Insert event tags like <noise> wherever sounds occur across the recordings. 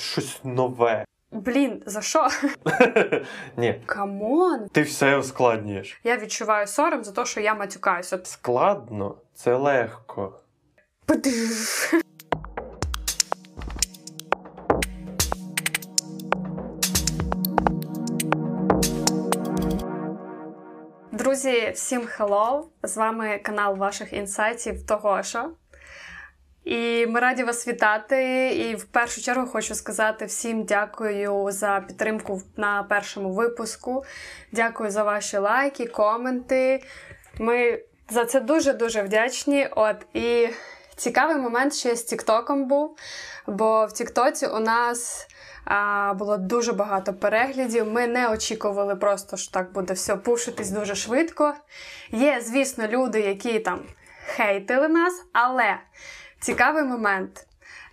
щось нове. Блін, за що? <laughs> Ні, Come on! ти все ускладнюєш. Я відчуваю сором за те, що я матюкаюсь. От Складно це легко. Друзі, всім hello! З вами канал ваших інсайтів Тогошо. І ми раді вас вітати. І в першу чергу хочу сказати всім дякую за підтримку на першому випуску. Дякую за ваші лайки, коменти. Ми за це дуже-дуже вдячні. От і цікавий момент ще з Тіктоком був, бо в Тіктоці у нас а, було дуже багато переглядів. Ми не очікували просто, що так буде все пушитись дуже швидко. Є, звісно, люди, які там хейтили нас, але цікавий момент.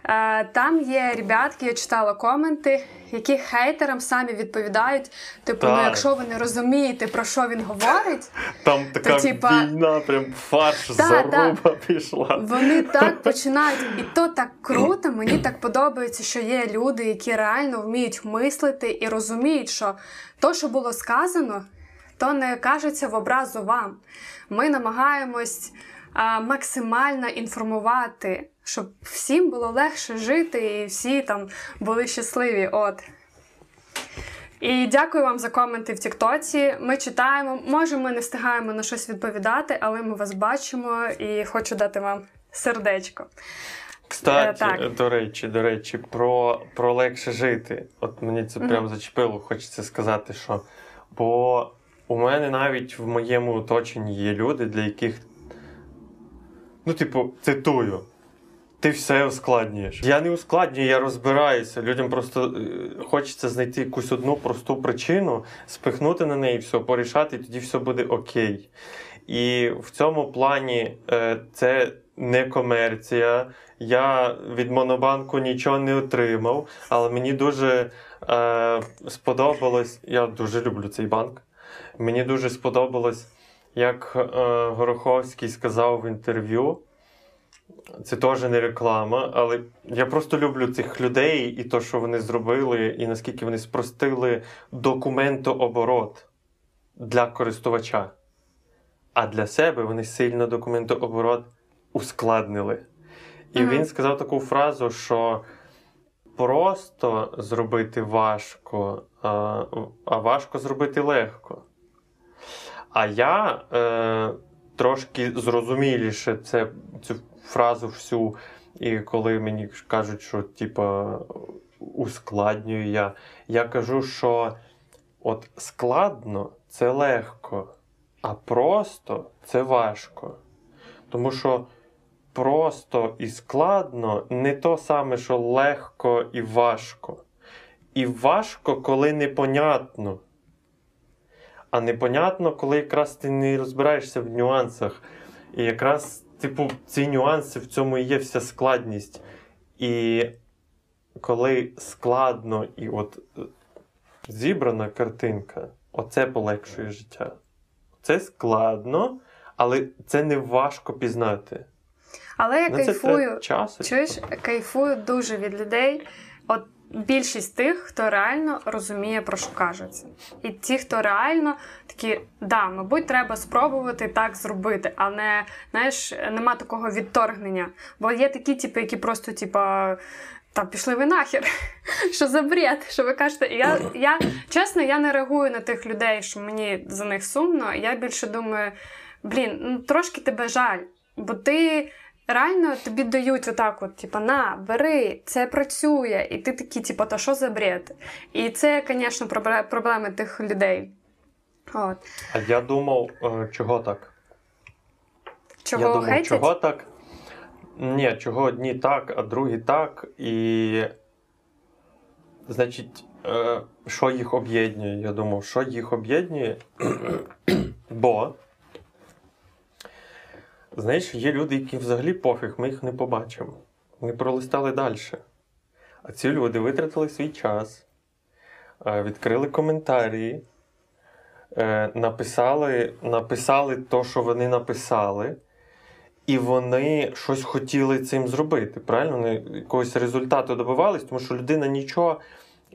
Е, Там є ребятки, я читала коменти, які хейтерам самі відповідають: типу, ну якщо ви не розумієте, про що він говорить, Там така типа- війна, прям фарш, Да, заруба пішла. Вони так <laughs> починають, і то так круто. Мені так подобається, що є люди, які реально вміють мислити і розуміють, що то, що було сказано, то не кажеться в образу вам. Ми намагаємось максимально інформувати, щоб всім було легше жити і всі там були щасливі. От. І дякую вам за коменти в Тіктоці. Ми читаємо. Може, ми не встигаємо на щось відповідати, але ми вас бачимо і хочу дати вам сердечко. Кстати, Е, так. до речі, до речі, про, про легше жити. От мені це прям зачепило, хочеться сказати, що. Бо у мене навіть в моєму оточенні є люди, для яких. Ну, типу, цитую. Ти все ускладнюєш. Я не ускладнюю, я розбираюся. Людям просто е, хочеться знайти якусь одну просту причину, спихнути на неї все, порішати, і тоді все буде окей. І в цьому плані е, це не комерція. Я від Монобанку нічого не отримав, але мені дуже е, сподобалось. Я дуже люблю цей банк. Мені дуже сподобалось, як е, Гороховський сказав в інтерв'ю. Це теж не реклама, але я просто люблю цих людей і то, що вони зробили, і наскільки вони спростили документооборот для користувача. А для себе вони сильно документооборот ускладнили. І Мгм. він сказав таку фразу, що просто зробити важко, а, а важко зробити легко. А я е, трошки зрозуміліше це, цю фразу всю, і коли мені кажуть, що типа ускладнюю я, я кажу, що от складно це легко, а просто це важко. Тому що просто і складно не то саме, що легко і важко. І важко, коли непонятно. А непонятно, коли якраз ти не розбираєшся в нюансах. І якраз, типу, ці нюанси в цьому і є вся складність. І коли складно і от е, зібрана картинка, оце полегшує життя. Це складно, але це не важко пізнати. Але я Ну, кайфую. часу. Чуєш, кайфую дуже від людей. От більшість тих, хто реально розуміє, про що кажеться. І ті, хто реально такі, да, мабуть, треба спробувати так зробити, а не знаєш, нема такого відторгнення. Бо є такі, типи, які просто, типа. Та пішли ви нахер. <laughs> Що за бред? Що ви кажете? Я, я чесно, я не реагую на тих людей, що мені за них сумно. Я більше думаю, блін, ну трошки тебе жаль, бо ти реально тобі дають отак, от, типа, на, бери, це працює. І ти такий, типа, та що за бред? І це, звісно, проблеми тих людей. От. А я думав, е, чого так? Чого я думав, хейтять? чого так? Ні, чого одні так, а другі так. І. Значить, е, що їх об'єднує? Я думав, що їх об'єднує? <clears throat> Бо. Знаєш, є люди, які взагалі пофіг, ми їх не побачимо. Вони пролистали далі. А ці люди витратили свій час, е, відкрили коментарі, е, написали, написали то, що вони написали. І вони щось хотіли цим зробити. Правильно? Вони якогось результату добивались, тому що людина нічого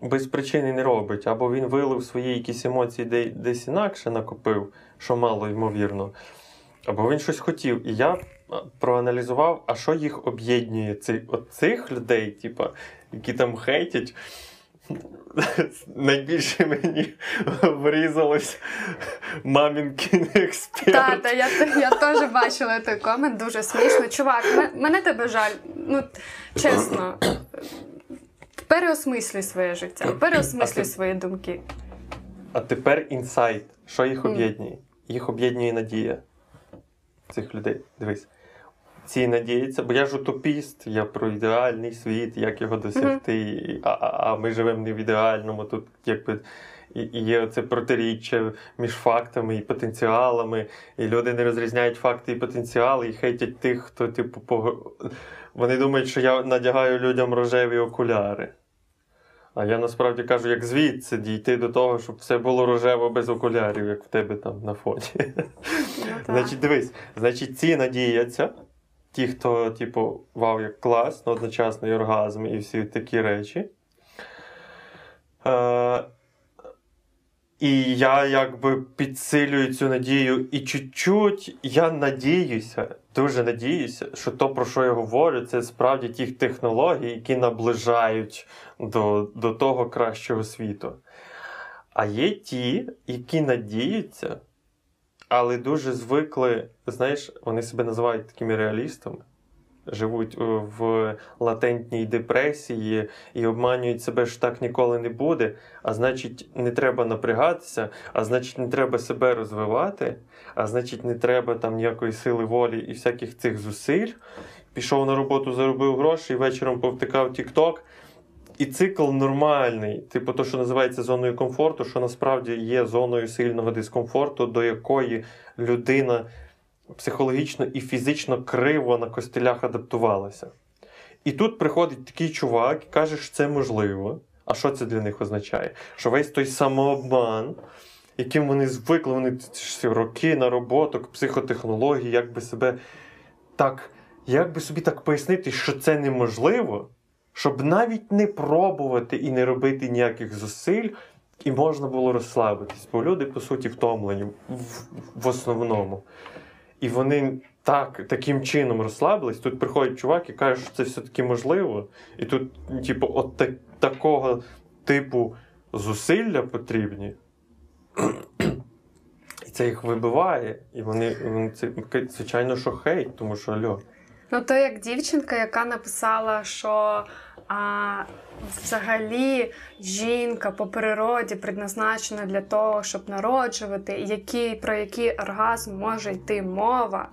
без причини не робить. Або він вилив свої якісь емоції десь інакше накопив, що мало ймовірно. Або він щось хотів. І я проаналізував, а що їх об'єднує от цих людей, типа, які там хейтять. <laughs> Найбільше мені врізалось мамінкін експерт. Та, та, я, я теж бачила той комент, дуже смішно. Чувак, м- мене тебе жаль. Ну, чесно. Переосмислюй своє життя, переосмислюй свої думки. А тепер інсайт. Що їх об'єднує? Їх об'єднує надія цих людей. Дивись. Ці надіються, бо я ж утопіст, я про ідеальний світ, як його досягти. І- А, а, ми живемо не в ідеальному. Тут якби і, і є оце протиріччя між фактами і потенціалами. І люди не розрізняють факти і потенціали, і хейтять тих, хто, типу, пог... вони думають, що я надягаю людям рожеві окуляри. А я насправді кажу, як звідси дійти до того, щоб все було рожево без окулярів, як в тебе там на фоні. Ну. Значить, дивись, значить, ці надіяться, ті, хто, типу, вау, як класно, одночасно і оргазм, і всі такі речі. Е, і я якби підсилюю цю надію, і чуть-чуть я надіюся, дуже надіюся, що то, про що я говорю, це справді ті технології, які наближають до, до того кращого світу. А є ті, які надіються, але дуже звикли, знаєш, вони себе називають такими реалістами, живуть е, в латентній депресії і обманюють себе, що так ніколи не буде. А значить, не треба напрягатися, а значить, не треба себе розвивати, а значить, не треба там ніякої сили волі і всяких цих зусиль. Пішов на роботу, заробив гроші, і вечором повтикав TikTok. І цикл нормальний, типу, то, що називається зоною комфорту, що насправді є зоною сильного дискомфорту, до якої людина психологічно і фізично криво на костелях адаптувалася. І тут приходить такий чувак і каже, що це можливо. А що це для них означає? Що весь той самообман, яким вони звикли, вони ці роки нароботок, психотехнології, як би себе так, як би собі так пояснити, що це неможливо, щоб навіть не пробувати і не робити ніяких зусиль, і можна було розслабитись. Бо люди, по суті, втомлені в, в основному. І вони так, таким чином розслабились. Тут приходить чувак і каже, що це все-таки можливо. І тут, типу, от так, такого типу зусилля потрібні. І це їх вибиває. І вони, вони це, звичайно, що хейт, тому що альо. Ну, то як дівчинка, яка написала, що а, взагалі жінка по природі предназначена для того, щоб народжувати, і який, про який оргазм може йти мова.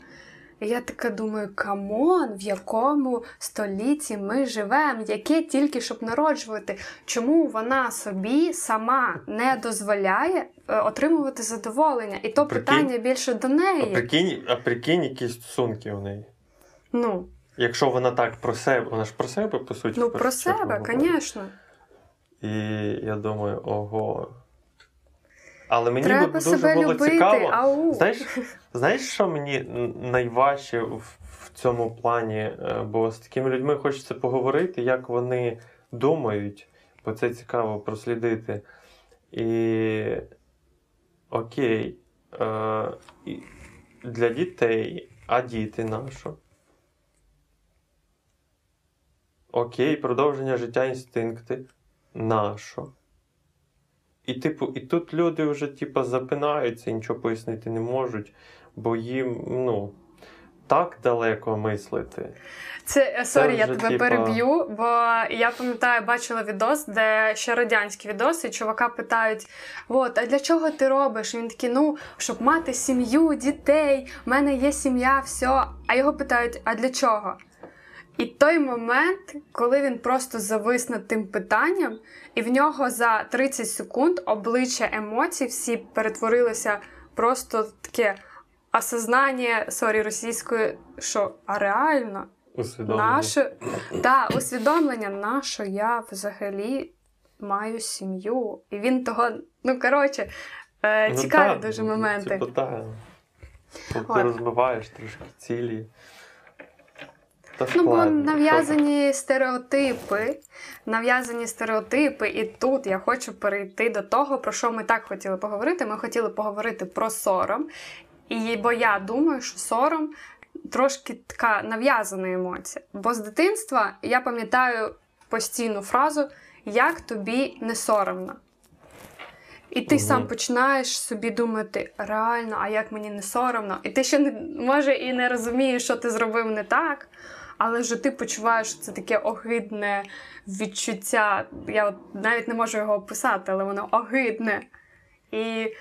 І я така думаю, come on, в якому столітті ми живемо, яке тільки щоб народжувати. Чому вона собі сама не дозволяє е, отримувати задоволення? І то Прикинь. питання більше до А неї. прикинь, а прикинь, які стосунки у неї. Ну, Якщо вона так про себе, вона ж про себе, по суті. ну про себе, звісно. І я думаю, ого. Але мені Треба би дуже себе було любити. цікаво. Ау. Знаєш, знаєш, що мені найважче в, в цьому плані? Е, Бо з такими людьми хочеться поговорити, як вони думають, бо це цікаво прослідити. І окей, е, для дітей, а діти нащо? Окей, продовження життя інстинкти. Нащо? І, типу, і тут люди вже типу, запинаються і нічого пояснити не можуть, бо їм ну, так далеко мислити. Це е, sorry, я тебе типа- переб'ю, бо я пам'ятаю, бачила відос, де ще радянські відоси, і чувака питають: от, а для чого ти робиш? І він такий, ну, щоб мати сім'ю, дітей, в мене є сім'я, все. А його питають: а для чого? І той момент, коли він просто завис над тим питанням, і в нього за 30 секунд обличчя емоцій всі перетворилися просто в таке осознание, sorry, російською, що а реально, Усвідомлення. наше та усвідомлення, на що я взагалі маю сім'ю. І він того, ну коротше, е, Ну, цікаві так, дуже ну, моменти. Типу, ти розбиваєш трошки цілі. То Ну, бо нав'язані стереотипи, нав'язані стереотипи, і тут я хочу перейти до того, про що ми так хотіли поговорити. Ми хотіли поговорити про сором. І бо я думаю, що сором трошки така нав'язана емоція. Бо з дитинства я пам'ятаю постійну фразу Як тобі не соромно. І ти Мгм. сам починаєш собі думати, реально, а як мені не соромно? І ти ще не може і не розумієш, що ти зробив не так, але вже ти почуваєш, що це таке огидне відчуття. Я от навіть не можу його описати, але воно огидне. І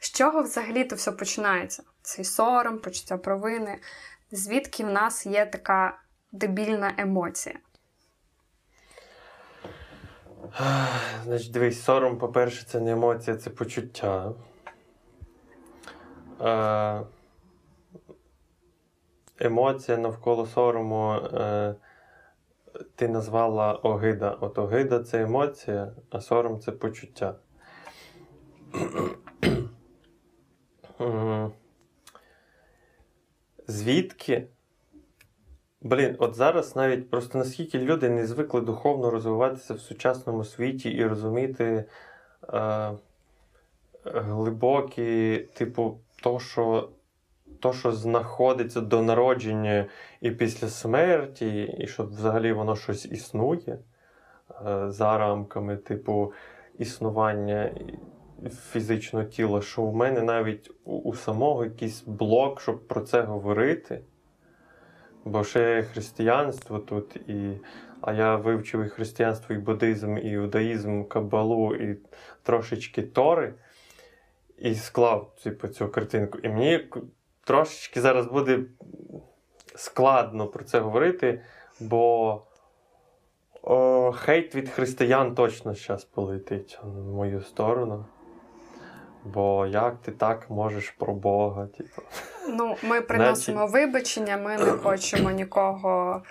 з чого взагалі то все починається? Цей сором, почуття провини. Звідки в нас є така дебільна емоція? <sighs> Значить, дивись, сором, по-перше, це не емоція, це почуття. Е, емоція навколо сорому е, ти назвала огида. От огида це емоція, а сором це почуття. Звідки? Блін, от зараз навіть просто наскільки люди не звикли духовно розвиватися в сучасному світі і розуміти е, глибокі, типу, то, що, то, що знаходиться до народження і після смерті, і що взагалі воно щось існує е, за рамками, типу, існування фізичного тіла, що у мене навіть у, самого якийсь блок, щоб про це говорити. Бо ще християнство тут, і, а я вивчив і християнство, і буддизм, і іудаїзм, кабалу, і трошечки тори, і склав типу, цю картинку. І мені трошечки зараз буде складно про це говорити, бо о, хейт від християн точно зараз полетить в мою сторону. Бо як ти так можеш про Бога? Типу. Ну, ми приносимо вибачення, ми не хочемо нікого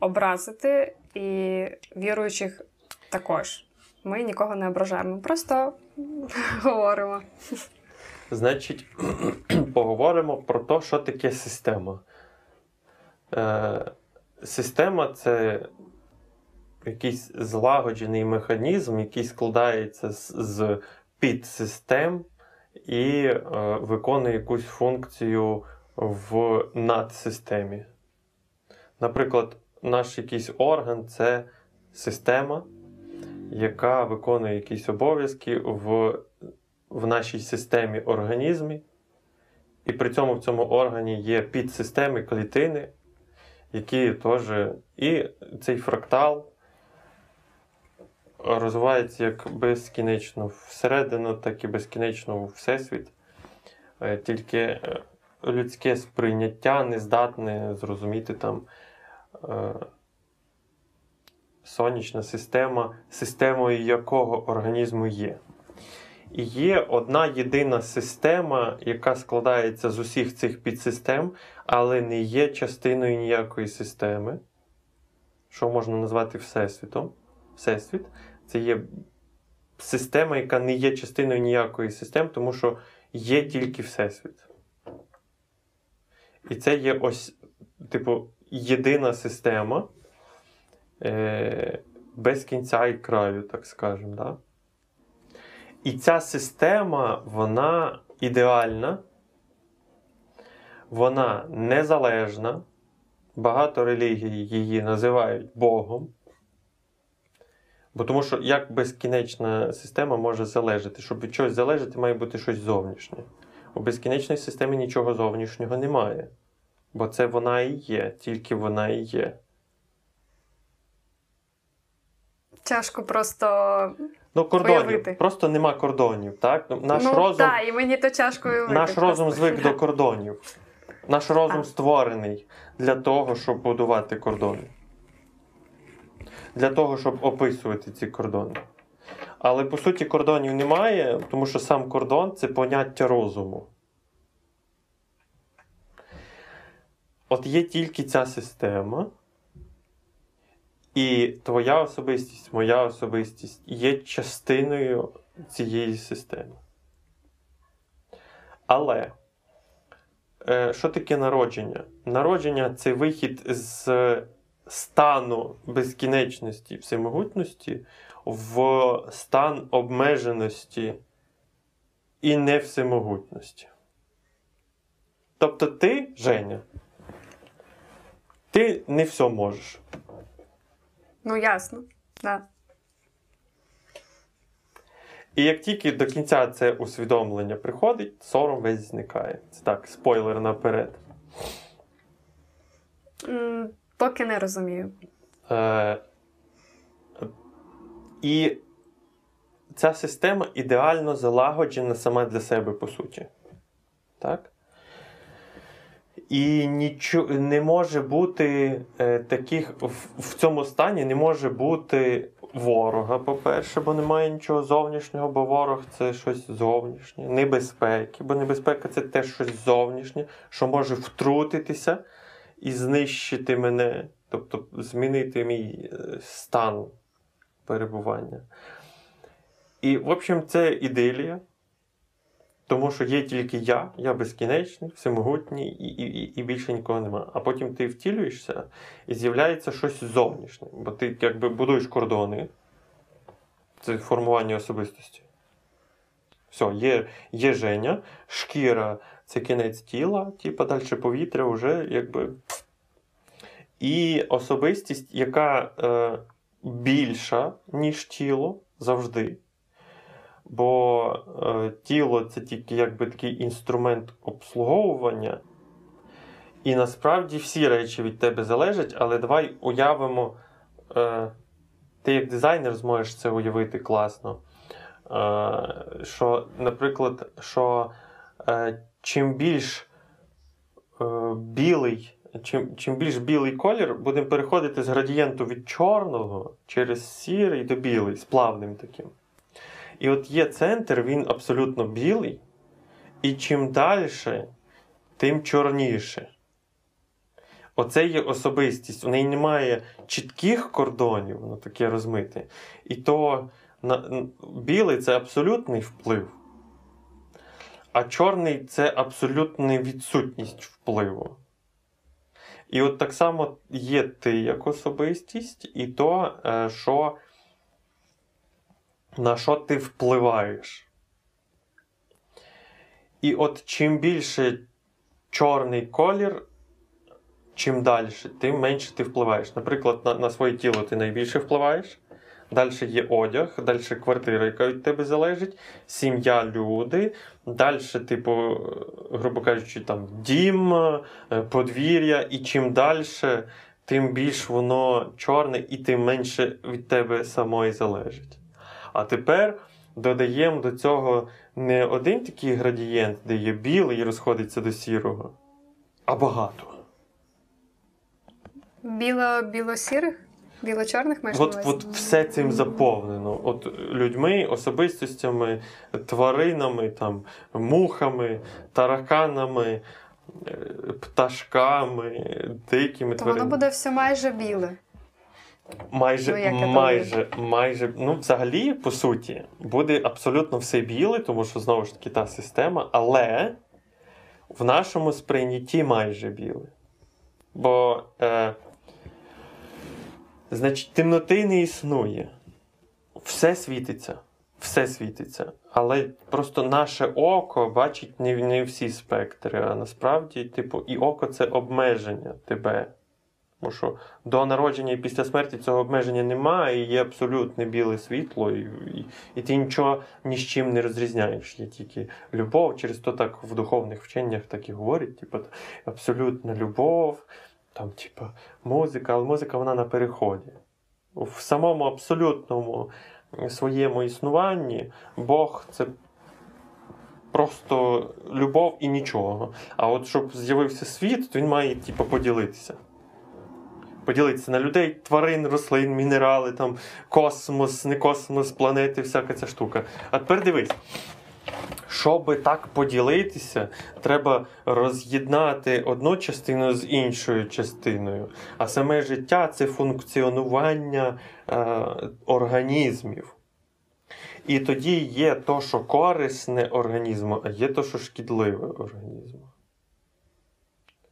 образити, і віруючих також. Ми нікого не ображаємо, просто говоримо. Значить, <clears throat> поговоримо про те, що таке система. Е, система це якийсь злагоджений механізм, який складається з, з підсистем і е, виконує якусь функцію в надсистемі. Наприклад, наш якийсь орган це система, яка виконує якісь обов'язки в в нашій системі організмі, і при цьому в цьому органі є підсистеми клітини, які теж і цей фрактал розвивається як безкінечно всередину, так і безкінечно у Всесвіт. Е, Тільки е, людське сприйняття не здатне зрозуміти там е, сонячна система, системою якого організму є. І є одна єдина система, яка складається з усіх цих підсистем, але не є частиною ніякої системи, що можна назвати Всесвітом. Всесвіт це є система, яка не є частиною ніякої системи, тому що є тільки Всесвіт. І це є ось, типу, єдина система е, без кінця і краю, так скажемо. Да? І ця система, вона ідеальна, вона незалежна. Багато релігій її називають Богом. Бо тому що як безкінечна система може залежати? Щоб від чогось залежати, має бути щось зовнішнє. У безкінечній системі нічого зовнішнього немає. Бо це вона і є, тільки вона і є. Тяжко просто. Ну, кордонів. Уявити. Просто нема кордонів. Так? Ну, Наш ну, розум так, і мені то тяжко уявити. Наш розум звик до кордонів. Наш розум А. створений для того, щоб будувати кордони. Для того, щоб описувати ці кордони. Але по суті кордонів немає, тому що сам кордон це поняття розуму. От є тільки ця система, і твоя особистість, моя особистість є частиною цієї системи. Але е, що таке народження? Народження це вихід з стану безкінечності і всемогутності в стан обмеженості і невсемогутності. Тобто ти, Женя, ти не все можеш. Ну, ясно. Да. І як тільки до кінця це усвідомлення приходить, сором весь зникає. Це так, спойлер наперед. М, Поки не розумію. Е, і ця система ідеально залагоджена сама для себе, по суті. Так? І нічого не може бути е, таких в, в цьому стані не може бути ворога, по-перше, бо немає нічого зовнішнього, бо ворог це щось зовнішнє, небезпеки, бо небезпека це теж щось зовнішнє, що може втрутитися і знищити мене, тобто змінити мій е, стан перебування. І, в общем, це ідилія. Тому що є тільки я, я безкінечний, всемогутній, і, і, і більше нікого нема. А потім ти втілюєшся і з'являється щось зовнішнє. Бо ти якби будуєш кордони. Це формування особистості. Все, є, є Женя, шкіра це кінець тіла, типа далі повітря вже якби. І особистість, яка е, більша, ніж тіло завжди. Бо е, тіло це тільки якби такий інструмент обслуговування. І насправді всі речі від тебе залежать, але давай уявимо, е, ти як дизайнер зможеш це уявити класно. Е, що, наприклад, що е, чим більш е, білий, чим, чим більш білий колір, будемо переходити з градієнту від чорного через сірий до білий, з плавним таким. І от є центр, він абсолютно білий, і чим далі, тим чорніше. Оце є особистість. У неї немає чітких кордонів, воно таке розмите. І то на, білий це абсолютний вплив, а чорний це абсолютна відсутність впливу. І от так само є ти як особистість, і то, е, що на що ти впливаєш. І от чим більше чорний колір, чим далі, тим менше ти впливаєш. Наприклад, на, на своє тіло ти найбільше впливаєш. Далі є одяг, далі квартира, яка від тебе залежить, сім'я, люди. Далі, типу, грубо кажучи, там дім, подвір'я, і чим далі, тим більш воно чорне і тим менше від тебе самої залежить. А тепер додаємо до цього не один такий градієнт, де є білий і розходиться до сірого, а багато. Біло, біло-сірих? Біло-чорних маєш От, от все цим заповнено. От людьми, особистостями, тваринами, там, мухами, тараканами, е, пташками, дикими То воно буде все майже біле. Майже, Ну, майже, майже, ну, взагалі, по суті, буде абсолютно все біле, тому що знову ж таки та система, але в нашому сприйнятті майже біле. Бо, е, значить, темноти не існує. Все світиться. Все світиться. Але просто наше око бачить не, не всі спектри. А насправді, типу, і око це обмеження тебе. Тому що до народження і після смерті цього обмеження немає, і є абсолютне біле світло, і, і, і ти нічого ні з чим не розрізняєш. Є тільки любов, через то так в духовних вченнях так і говорять, типу, абсолютна любов, там, типу, музика, але музика вона на переході. В самому абсолютному своєму існуванні Бог це просто любов і нічого. А от щоб з'явився світ, то він має типу, поділитися поділитися на людей, тварин, рослин, мінерали, там, космос, не космос, планети, всяка ця штука. А тепер дивись. Щоб так поділитися, треба роз'єднати одну частину з іншою частиною. А саме життя це функціонування е, організмів. І тоді є то, що корисне організму, а є то, що шкідливе організму.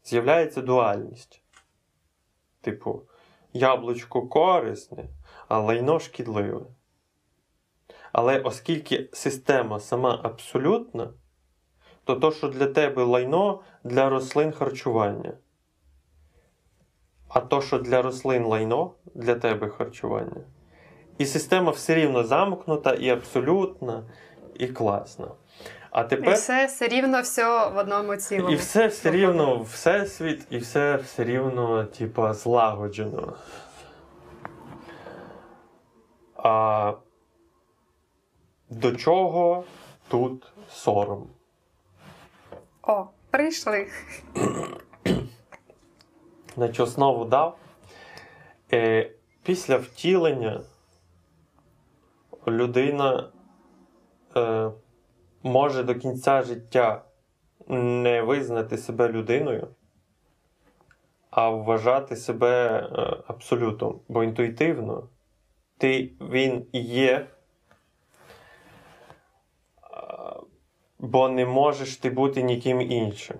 З'являється дуальність. Типу, яблучко корисне, а лайно шкідливе. Але оскільки система сама абсолютна, то то, що для тебе лайно для рослин харчування. А то, що для рослин лайно, для тебе харчування. І система все рівно замкнута, і абсолютна, і класна. А І все все рівно все в одному цілому. і все все рівно всесвіт, і все все рівно, типа, злагоджено. А до чого тут сором? О, прийшли. Значить, основу дав. Е, після втілення людина е, може до кінця життя не визнати себе людиною, а вважати себе е, абсолютом. Бо інтуїтивно ти, він є, е, бо не можеш ти бути ніким іншим.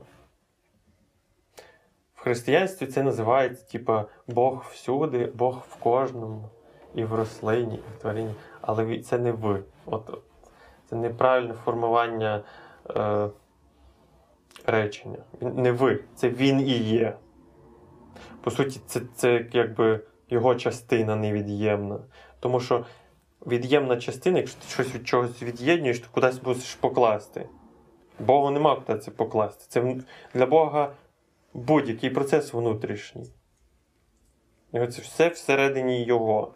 В християнстві це називається, типа, Бог всюди, Бог в кожному, і в рослині, і в тварині. Але це не ви. От. Це неправильне формування е, речення. Не ви, це він і є. По суті, це, це якби його частина невід'ємна. Тому що від'ємна частина, якщо ти щось від чогось від'єднуєш, то кудись мусиш покласти. Богу нема куди це покласти. Це для Бога будь-який процес внутрішній. Це все всередині його.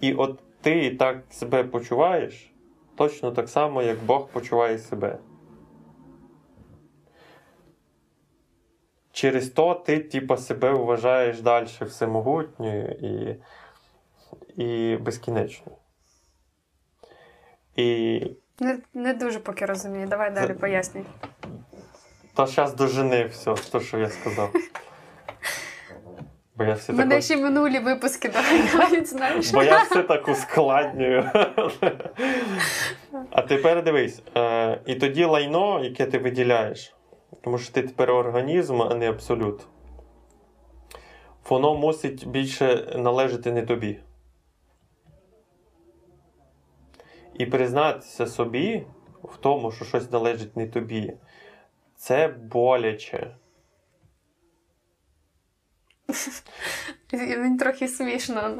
І от ти так себе почуваєш точно так само, як Бог почуває себе. Через то ти, типа, себе вважаєш далі всемогутньою і, і безкінечною. І Не, не дуже поки розумію. Давай далі пояснюй. та зараз дожени все, то, що я сказав. <laughs> Бо я все Мене так... ще минулі випуски доганяють, знаєш. Бо я все так ускладнюю. А тепер дивись, е, і тоді лайно, яке ти виділяєш, тому що ти тепер організм, а не абсолют. Воно мусить більше належати не тобі. І признатися собі в тому, що щось належить не тобі, це боляче. <laughs> Він трохи смішно.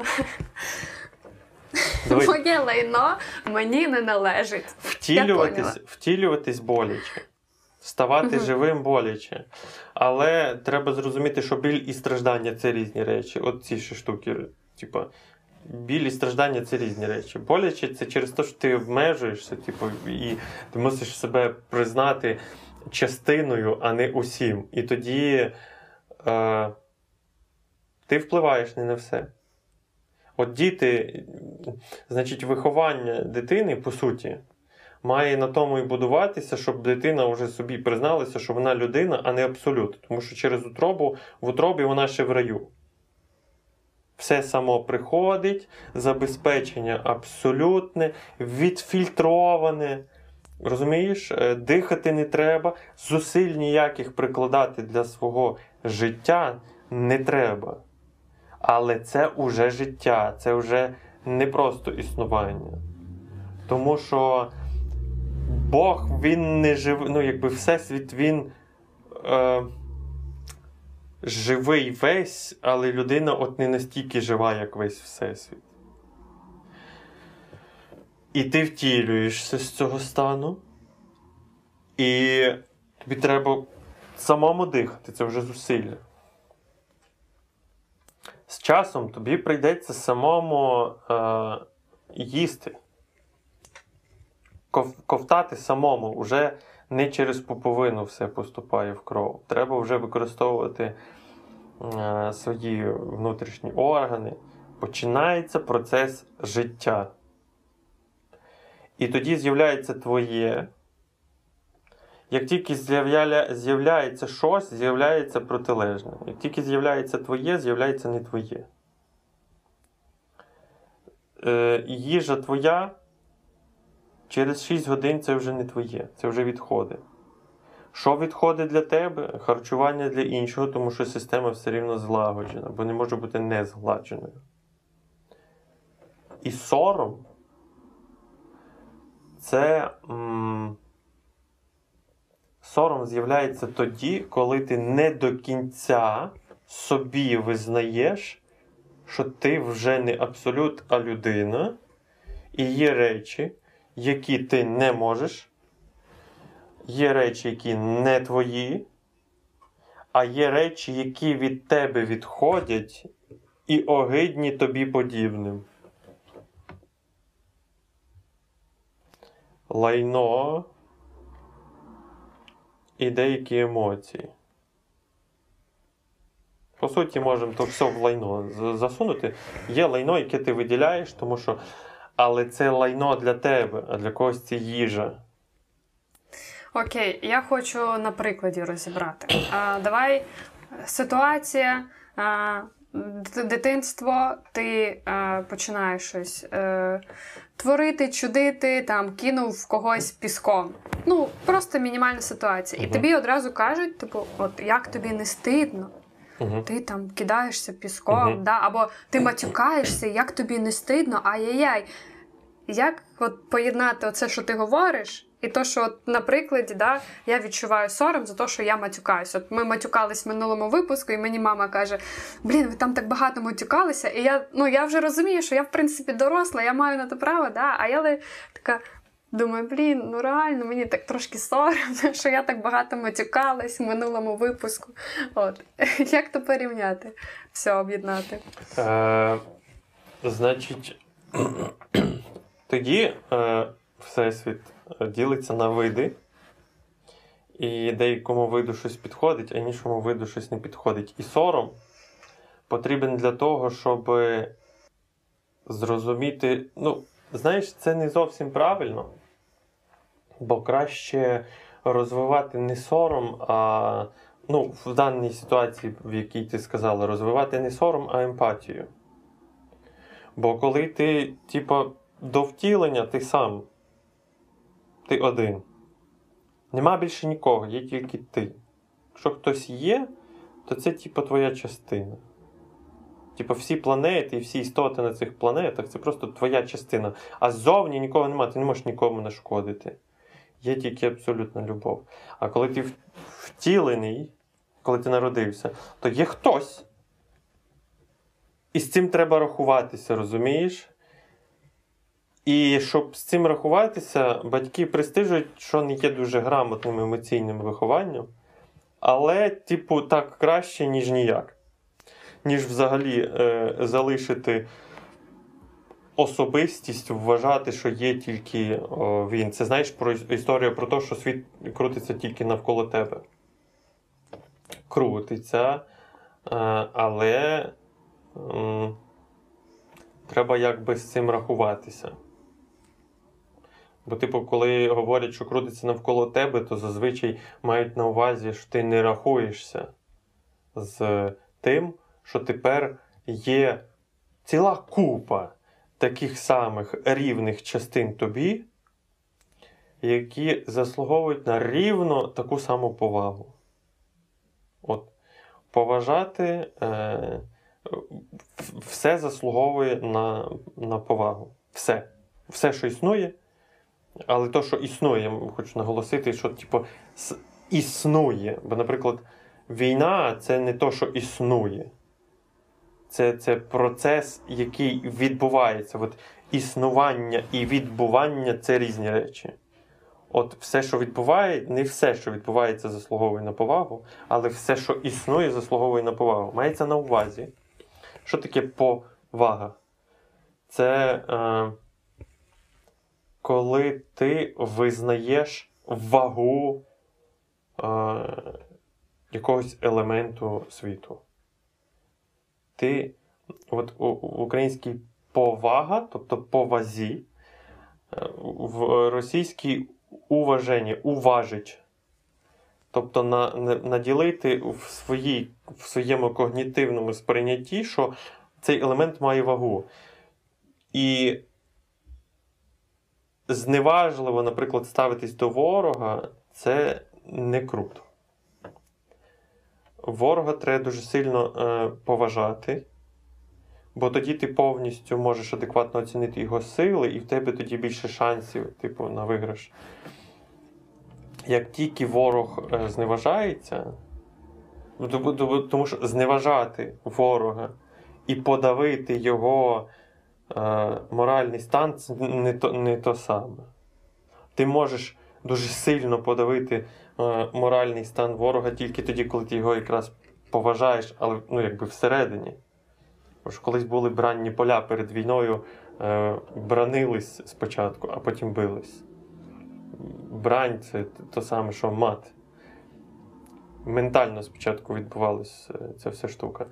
Дивись. Моє лайно мені не належить. Втілюватись, втілюватись боляче. Ставати Мгм. живим боляче. Але треба зрозуміти, що біль і страждання це різні речі. От ці ще штуки. Типа, біль і страждання це різні речі. Боляче це через те, що ти обмежуєшся, типу, і ти мусиш себе признати частиною, а не усім. І тоді е, ти впливаєш не на все. От діти, значить, виховання дитини, по суті, має на тому і будуватися, щоб дитина вже собі призналася, що вона людина, а не абсолют. Тому що через утробу, в утробі вона ще в раю. Все само приходить, забезпечення абсолютне, відфільтроване. Розумієш, Е, дихати не треба, зусиль ніяких прикладати для свого життя не треба. Але це уже життя, це вже не просто існування. Тому що Бог він не живий, ну якби Всесвіт він е, живий весь, але людина от не настільки жива, як весь Всесвіт. І ти втілюєшся з цього стану, і тобі треба самому дихати, це вже зусилля. З часом тобі прийдеться самому е, їсти, Ков, ковтати самому, уже не через пуповину все поступає в кров. Треба вже використовувати е, свої внутрішні органи. Починається процес життя. І тоді з'являється твоє. Як тільки з'являє, з'являється щось, з'являється протилежне. Як тільки з'являється твоє, з'являється не твоє. Е, їжа твоя через 6 годин це вже не твоє, це вже відходи. Що відходить для тебе? Харчування для іншого, тому що система все рівно злагоджена, бо не може бути не згладженою. І сором це м- сором з'являється тоді, коли ти не до кінця собі визнаєш, що ти вже не абсолют, а людина, і є речі, які ти не можеш, є речі, які не твої, а є речі, які від тебе відходять і огидні тобі подібним. Лайно і деякі емоції. По суті, можемо то все в лайно засунути. Є лайно, яке ти виділяєш, тому що. Але це лайно для тебе, а для когось це їжа. Окей, я хочу на прикладі розібрати. А, давай ситуація. А, дитинство, ти а, починаєш щось е, творити, чудити, там кинув в когось піском. Ну, просто мінімальна ситуація. І тобі одразу кажуть, типу, от як тобі не стидно, Угу. ти там кидаєшся піском, Мгм. да? або ти матюкаєшся, як тобі не стидно, ай-яй-яй. Як от поєднати оце, що ти говориш, і то, що от, на прикладі, да, я відчуваю сором за те, що я матюкаюсь. От ми матюкались в минулому випуску, і мені мама каже: Блін, ви там так багато матюкалися. І я, ну, я вже розумію, що я, в принципі, доросла, я маю на те право, да? а я ли- така. Думаю, блін, ну реально, мені так трошки соромно, <laughs> що я так багато матюкалась в минулому випуску. От. <laughs> Як то порівняти? Все об'єднати. Е, значить, <clears throat> тоді е, Всесвіт ділиться на види, і деякому виду щось підходить, а іншому виду щось не підходить. І сором потрібен для того, щоб зрозуміти. Ну, знаєш, це не зовсім правильно, бо краще розвивати не сором, а ну, в даній ситуації, в якій ти сказала, розвивати не сором, а емпатію. Бо коли ти, типу, до втілення, ти сам, ти один. Нема більше нікого, є тільки ти. Якщо хтось є, то це, типу, твоя частина. Типу, всі планети і всі істоти на цих планетах це просто твоя частина. А ззовні нікого немає, ти не можеш нікому нашкодити. Є тільки абсолютна любов. А коли ти втілений, коли ти народився, то є хтось. І з цим треба рахуватися, розумієш? І щоб з цим рахуватися, батьки пристижують, що не є дуже грамотним емоційним вихованням. Але, типу, так краще, ніж ніяк. Ніж взагалі е, залишити особистість, вважати, що є тільки о, він. Це знаєш про історію про те, що світ крутиться тільки навколо тебе. Крутиться, е, але треба якби з цим рахуватися. Бо, типу, коли говорять, що крутиться навколо тебе, то зазвичай мають на увазі, що ти не рахуєшся з тим, що тепер є ціла купа таких самих рівних частин тобі, які заслуговують на рівно таку саму повагу. От, поважати е, все заслуговує на, на повагу. Все. Все, що існує. Але то, що існує, я хочу наголосити, що типу, існує. Бо, наприклад, війна це не то, що існує. Це, це процес, який відбувається. От існування і відбування це різні речі. От все, що відбуває, не все, що відбувається, заслуговує на повагу, але все, що існує, заслуговує на повагу. Мається на увазі. Що таке повага? Це е, коли ти визнаєш вагу е, якогось елементу світу. Ти от у, в українській повага, тобто повазі, е, в російській уваження, уважить. Тобто на, на, наділити в, своїй, в своєму когнітивному сприйнятті, що цей елемент має вагу. І зневажливо, наприклад, ставитись до ворога, це не круто. Ворога треба дуже сильно е, поважати, бо тоді ти повністю можеш адекватно оцінити його сили, і в тебе тоді більше шансів, типу, на виграш. Як тільки ворог е, зневажається, ну, тому- тому- тому що зневажати ворога і подавити його моральний стан це не то, не то саме. Ти можеш дуже сильно подавити е, моральний стан ворога тільки тоді, коли ти його якраз поважаєш, але ну, якби всередині. Бо ж колись були бранні поля перед війною, е, бранились спочатку, а потім бились. Брань це те саме, що мат. Ментально спочатку відбувалася ця вся штука.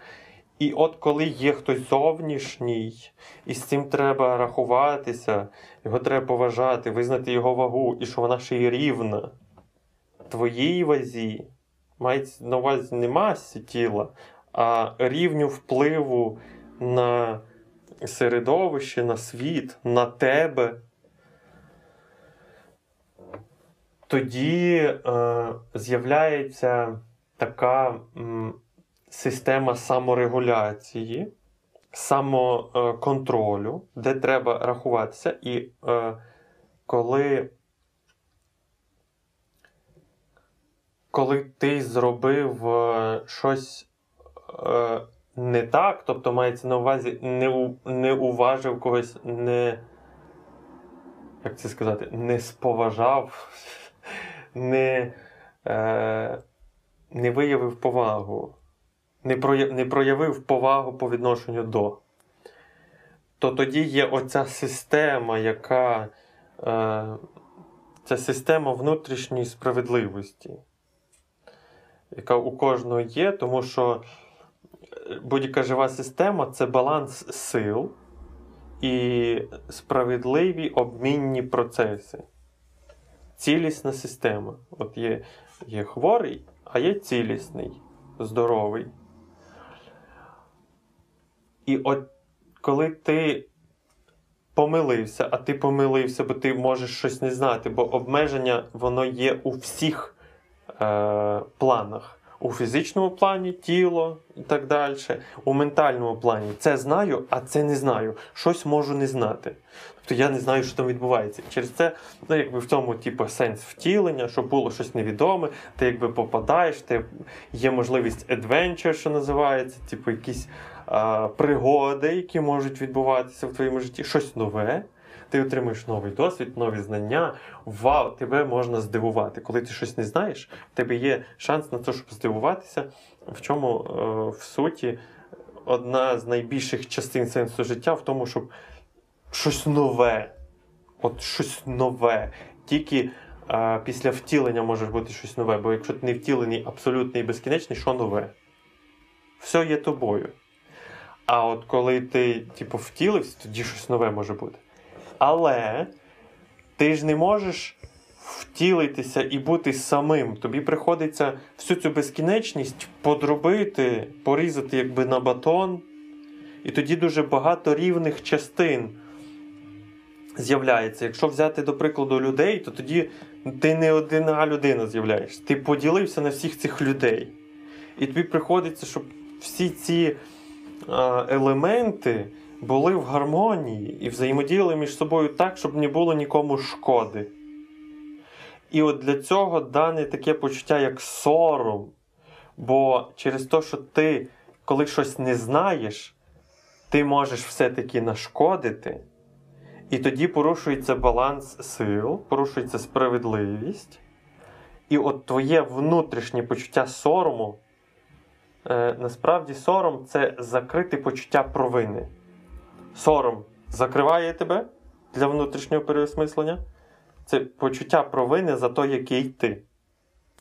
І от коли є хтось зовнішній, і з цим треба рахуватися, його треба поважати, визнати його вагу, і що вона ще й рівна твоїй вазі, мається на увазі не масі тіла, а рівню впливу на середовище, на світ, на тебе. Тоді е, з'являється така м, система саморегуляції, самоконтролю, де треба рахуватися. І е, коли, коли ти зробив е, щось е, не так, тобто мається на увазі, не, не уважив когось, не. Як це сказати, не споважав, <laughs> не, е, не виявив повагу, не, прояв, не проявив повагу по відношенню до. То тоді є оця система, яка е, ця система внутрішньої справедливості, яка у кожного є, тому що е, будь-яка жива система це баланс сил і справедливі обмінні процеси. Цілісна система. От є, є хворий, а є цілісний, здоровий. І от коли ти помилився, а ти помилився, бо ти можеш щось не знати, бо обмеження воно є у всіх е, планах. У фізичному плані тіло і так далі, у ментальному плані це знаю, а це не знаю. Щось можу не знати. Тобто я не знаю, що там відбувається. Через це, ну, якби в цьому типу, сенс втілення, щоб було щось невідоме, ти якби попадаєш, ти є можливість adventure, що називається, типу якісь пригоди, які можуть відбуватися в твоєму житті, щось нове. Ти отримуєш новий досвід, нові знання. Вау, тебе можна здивувати. Коли ти щось не знаєш, в тебе є шанс на те, щоб здивуватися. В чому е, в суті одна з найбільших частин сенсу життя в тому, щоб щось нове. От щось нове. Тільки е, після втілення може бути щось нове, бо якщо ти не втілений абсолютний і безкінечний, що нове? Все є тобою. А от коли ти, типу, втілився, тоді щось нове може бути. Але ти ж не можеш втілитися і бути самим. Тобі приходиться всю цю безкінечність подробити, порізати якби на батон. І тоді дуже багато рівних частин з'являється. Якщо взяти, до прикладу, людей, то тоді ти не одна людина з'являєшся. Ти поділився на всіх цих людей. І тобі приходиться, щоб всі ці елементи були в гармонії і взаємодіяли між собою так, щоб не було нікому шкоди. І от для цього дане таке почуття, як сором. Бо через те, що ти, коли щось не знаєш, ти можеш все-таки нашкодити. І тоді порушується баланс сил, порушується справедливість. І от твоє внутрішнє почуття сорому. Е, насправді сором це закрите почуття провини. Сором закриває тебе для внутрішнього переосмислення. Це почуття провини за той, який ти.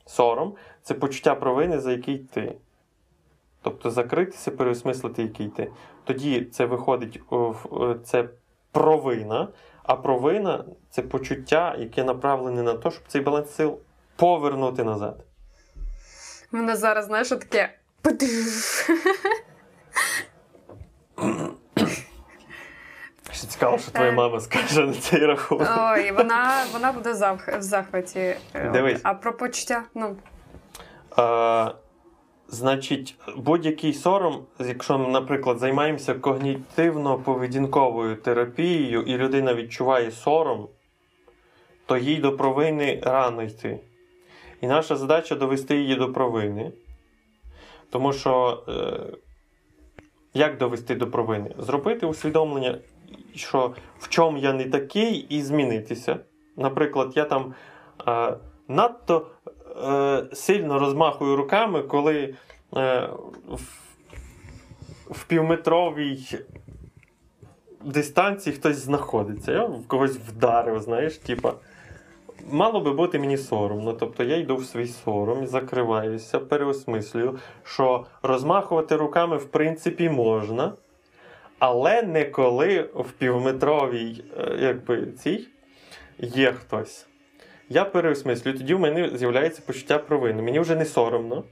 Сором це почуття провини, за який ти. Тобто закритися, переосмислити, який ти. Тоді це виходить о, це провина, а провина це почуття, яке направлене на те, щоб цей баланс сил повернути назад. Мене зараз, знаєш, таке. Що цікаво, що твоя мама скаже на цей рахунок. Ой, вона, вона буде в зах- в захваті. Е, Дивись. А про почуття, ну, Е, значить, будь-який сором, якщо ми, наприклад, займаємося когнітивно-поведінковою терапією, і людина відчуває сором, то їй до провини рано йти. І наша задача довести її до провини. Тому що е, як довести до провини? Зробити усвідомлення, що в чому я не такий, і змінитися. Наприклад, я там е, надто е, сильно розмахую руками, коли е, в, в півметровій дистанції хтось знаходиться. Я в когось вдарив, знаєш, типа. Мало би бути мені соромно. Тобто я йду в свій сором, закриваюся, переосмислюю, що розмахувати руками в принципі можна, але не коли в півметровій е, якби, цій є хтось. Я переосмислюю, тоді в мене з'являється почуття провини. Мені вже не соромно,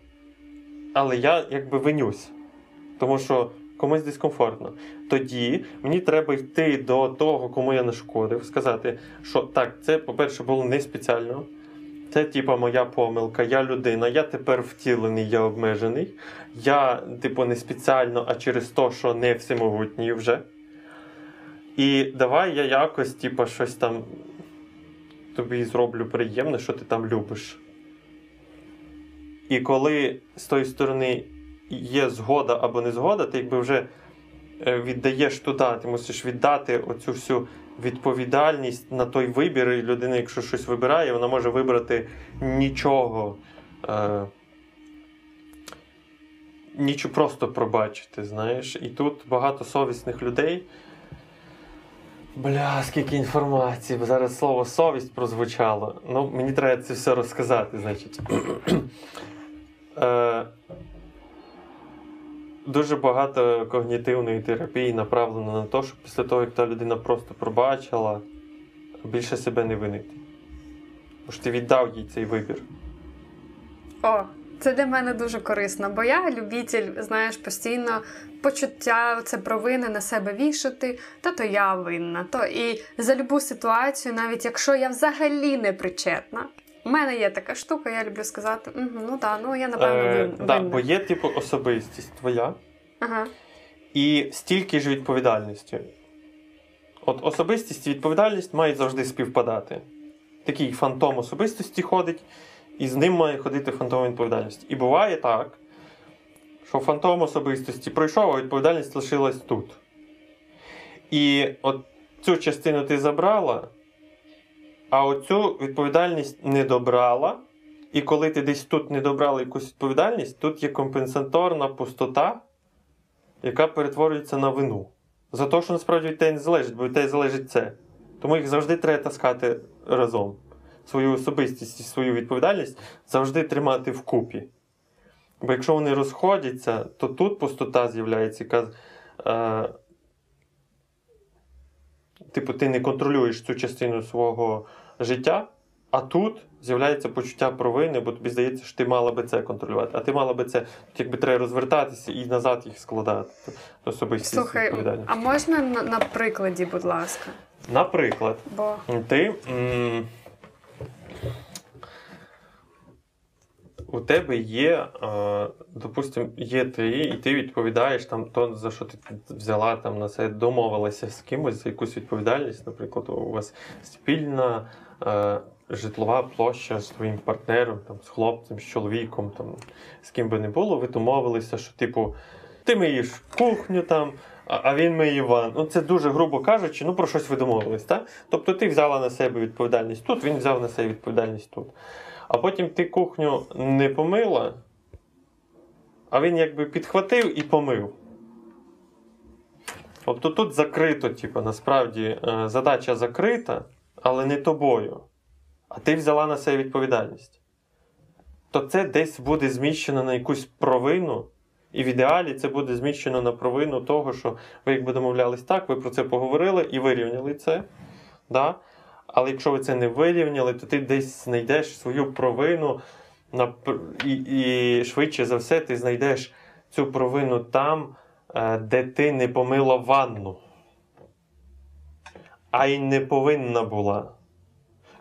але я якби винюсь. Тому що комусь дискомфортно. Тоді мені треба йти до того, кому я нашкодив, сказати, що так, це, по-перше, було не спеціально. Це, типа, моя помилка, я людина, я тепер втілений, я обмежений. Я, типу, не спеціально, а через те, що не всемогутній вже. І давай я якось, типа, щось там тобі зроблю приємне, що ти там любиш. І коли з тої сторони є згода або не згода, ти якби вже е, віддаєш туди, ти мусиш віддати оцю всю відповідальність на той вибір. І людина, якщо щось вибирає, вона може вибрати нічого. Е, Нічого просто пробачити, знаєш. І тут багато совісних людей. Бля, скільки інформації, бо зараз слово совість прозвучало. Ну, мені треба це все розказати, значить. <clears throat> е, дуже багато когнітивної терапії направлено на те, щоб після того, як та людина просто пробачила, більше себе не винити. Бо ж ти віддав їй цей вибір. О, це для мене дуже корисно, бо я любитель, знаєш, постійно почуття це провини на себе вішати, та то я винна. То і за любу ситуацію, навіть якщо я взагалі не причетна. У мене є така штука, я люблю сказати, угу, ну так, ну я напевно Е, вин- да, бо є, типу, особистість твоя. Ага. І стільки ж відповідальності. От особистість і відповідальність мають завжди співпадати. Такий фантом особистості ходить, і з ним має ходити фантом відповідальності. І буває так, що фантом особистості пройшов, а відповідальність лишилась тут. І от цю частину ти забрала, а оцю відповідальність не добрала. І коли ти десь тут не добрала якусь відповідальність, тут є компенсаторна пустота, яка перетворюється на вину. За те, що насправді від тебе не залежить, бо від тебе залежить це. Тому їх завжди треба таскати разом. Свою особистість і свою відповідальність завжди тримати вкупі. Бо якщо вони розходяться, то тут пустота з'являється, яка. Е, типу, ти не контролюєш цю частину свого життя, а тут з'являється почуття провини, бо тобі здається, що ти мала би це контролювати. А ти мала би це, якби треба розвертатися і назад їх складати. Особисті Слухай, а можна на, на прикладі, будь ласка? Наприклад, Бо ти. М- у тебе є, е, допустим, є ти, і ти відповідаєш там то, за що ти взяла там на це, домовилася з кимось за якусь відповідальність. Наприклад, у вас спільна е, житлова площа з твоїм партнером, там, з хлопцем, з чоловіком, там, з ким би не було, ви домовилися, що, типу, ти миєш кухню там. А а він миє ванну. Ну, це дуже грубо кажучи, ну про щось ви домовились, так? Тобто ти взяла на себе відповідальність тут, він взяв на себе відповідальність тут. А потім ти кухню не помила, а він якби підхватив і помив. Тобто тут закрито, типу, насправді е, задача закрита, але не тобою. А ти взяла на себе відповідальність. То це десь буде зміщено на якусь провину. І в ідеалі це буде зміщено на провину того, що ви якби домовлялись так, ви про це поговорили і вирівняли це. Да? Але якщо ви це не вирівняли, то ти десь знайдеш свою провину і, і швидше за все ти знайдеш цю провину там, е, де ти не помила ванну. а й не повинна була.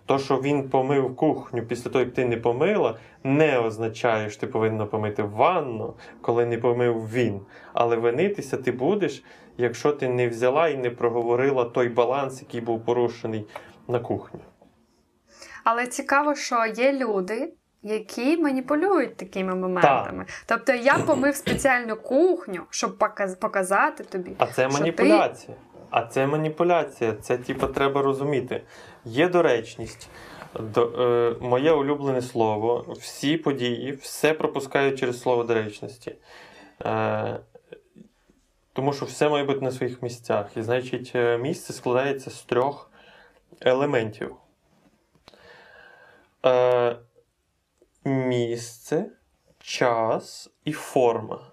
То, що він помив кухню після того, як ти не помила, не означає, що ти повинна помити ванну, коли не помив він. Але винитися ти будеш, якщо ти не взяла і не проговорила той баланс, який був порушений на кухні. Але цікаво, що є люди, які маніпулюють такими моментами. Тобто я помив спеціальну кухню, щоб показати тобі. А це Що маніпуляція. А це маніпуляція. Це типу, треба розуміти. Є доречність. До, е, моє улюблене слово. Всі події, все пропускають через слово доречності. Е, тому що все має бути на своїх місцях. І значить, е, місце складається з трьох елементів. Е, місце, час і форма.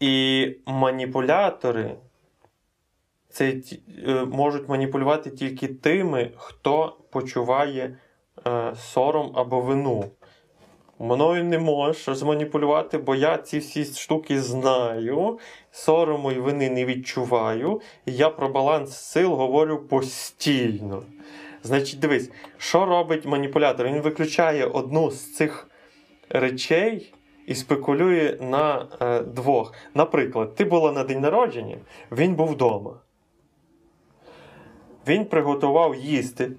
І маніпулятори це е, можуть маніпулювати тільки тими, хто почуває е, сором або вину. Мною не можеш зманіпулювати, бо я ці всі штуки знаю, сорому і вини не відчуваю, і я про баланс сил говорю постійно. Значить, дивись, що робить маніпулятор? Він виключає одну з цих речей і спекулює на е, двох. Наприклад, ти була на день народження, він був вдома. Він приготував їсти.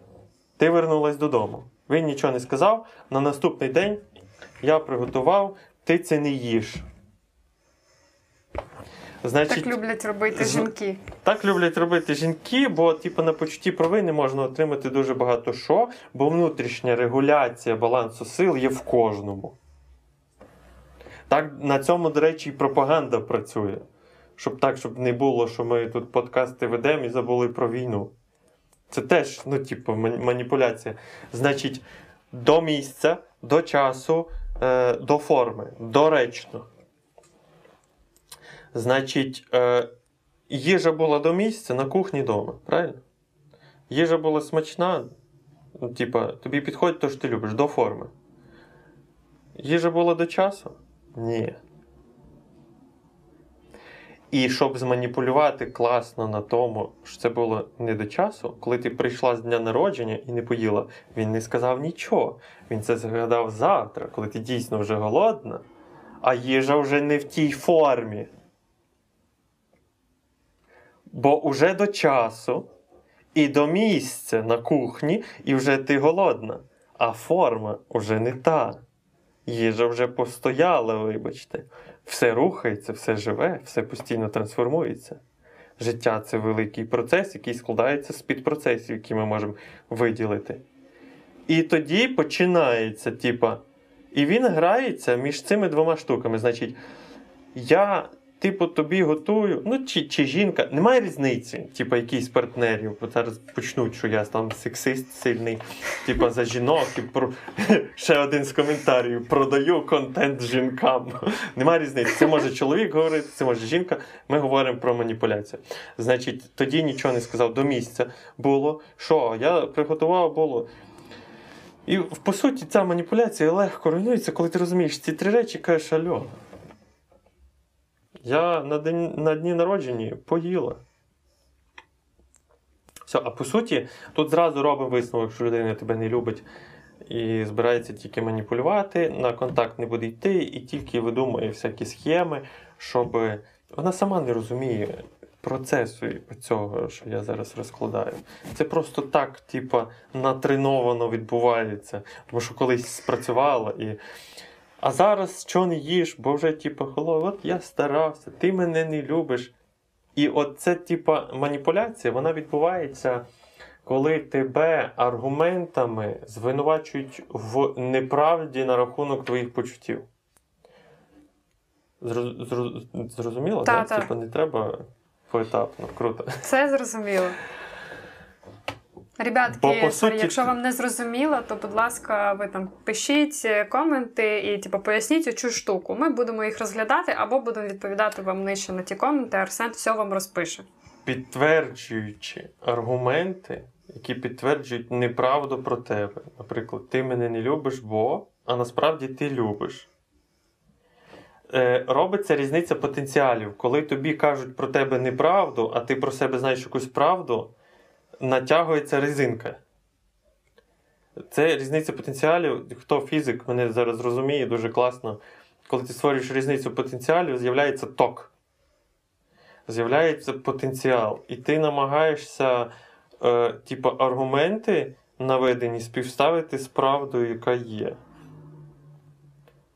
Ти вернулась додому. Він нічого не сказав. На наступний день я приготував, ти це не їш. Значить, Так люблять робити з- жінки. так люблять робити жінки, бо типу, на почутті провини можна отримати дуже багато що, бо внутрішня регуляція балансу сил є в кожному. Так, на цьому, до речі, і пропаганда працює. Щоб так, щоб не було, що ми тут подкасти ведемо і забули про війну. Це теж, ну, типу, маніпуляція. Значить, до місця, до часу, е, до форми, доречно. Значить, е, їжа була до місця на кухні вдома, правильно? Їжа була смачна, типа, тобі підходить те, що ти любиш, до форми. Їжа була до часу? Ні. І щоб зманіпулювати класно на тому, що це було не до часу, коли ти прийшла з дня народження і не поїла, він не сказав нічого. Він це згадав завтра, коли ти дійсно вже голодна, а їжа вже не в тій формі. Бо уже до часу і до місця на кухні, і вже ти голодна, а форма вже не та. Їжа вже постояла, вибачте. Все рухається, все живе, все постійно трансформується. Життя це великий процес, який складається з підпроцесів, які ми можемо виділити. І тоді починається, типа, і він грається між цими двома штуками. Значить, я, типу, тобі готую, ну чи, чи жінка, немає різниці, типу, якийсь партнерів, бо зараз почнуть, що я там сексист сильний, типу, за жінок, і про... <laughs> ще один з коментарів: продаю контент жінкам. <laughs> Немає різниці. Це може чоловік говорити, це може жінка. Ми говоримо про маніпуляцію. Значить, тоді нічого не сказав до місця. Було що? Я приготував було. І по суті, ця маніпуляція легко руйнується, коли ти розумієш ці три речі, кажеш, альо. Я на, день, на дні народження поїла. Все, а по суті, тут зразу робимо висновок, що людина тебе не любить і збирається тільки маніпулювати, на контакт не буде йти, і тільки видумує всякі схеми, щоб вона сама не розуміє процесу цього, що я зараз розкладаю. Це просто так, типа, натреновано відбувається. Тому що колись спрацювало і. А зараз що не їш, бо вже, типу, холо, от я старався, ти мене не любиш. І от це, типа, маніпуляція, вона відбувається, коли тебе аргументами звинувачують в неправді на рахунок твоїх почуттів. Зро- зро- Зрозуміло? Та, да? та. Типа не треба поетапно. Круто. Це зрозуміло. Ребятки, Бо, по суті, якщо вам не зрозуміло, то, будь ласка, ви там пишіть е, коменти і типу, поясніть цю штуку. Ми будемо їх розглядати або будемо відповідати вам нижче на ті коменти. Арсен все вам розпише. підтверджуючи аргументи, які підтверджують неправду про тебе. Наприклад, ти мене не любиш, бо, а насправді ти любиш. е, робиться різниця потенціалів. Коли тобі кажуть про тебе неправду, а ти про себе знаєш якусь правду, натягується резинка. Це різниця потенціалів. Хто фізик мене зараз розуміє дуже класно. Коли ти створюєш різницю потенціалів, з'являється ток. З'являється потенціал. І ти намагаєшся, е, типу, аргументи наведені співставити з правдою, яка є.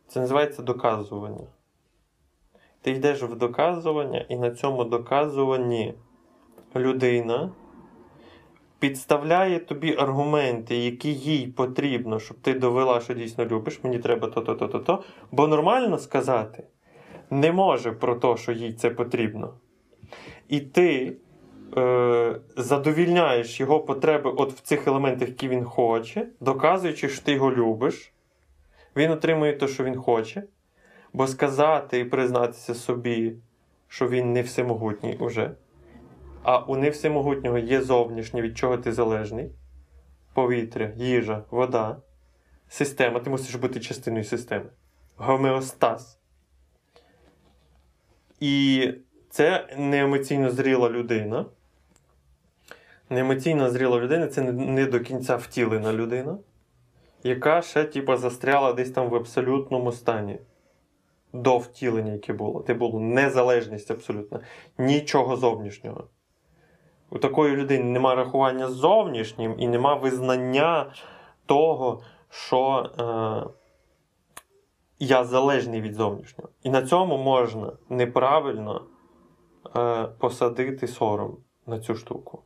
Це називається доказування. Ти йдеш в доказування, і на цьому доказуванні людина підставляє тобі аргументи, які їй потрібно, щоб ти довела, що дійсно любиш, мені треба то-то, то-то, то. Бо нормально сказати не може про те, що їй це потрібно. І ти е, задовільняєш його потреби от в цих елементах, які він хоче, доказуючи, що ти його любиш. Він отримує те, що він хоче. Бо сказати і признатися собі, що він не всемогутній уже. А у невсемогутнього є зовнішнє, від чого ти залежний: повітря, їжа, вода, система. Ти мусиш бути частиною системи. Гомеостаз. І це неемоційно зріла людина. Неемоційно зріла людина це не до кінця втілена людина, яка ще, типу, застряла десь там в абсолютному стані. До втілення, яке було. Це було незалежність абсолютно. Нічого зовнішнього. У такої людини нема рахування з зовнішнім і нема визнання того, що е, я залежний від зовнішнього. І на цьому можна неправильно е, посадити сором на цю штуку.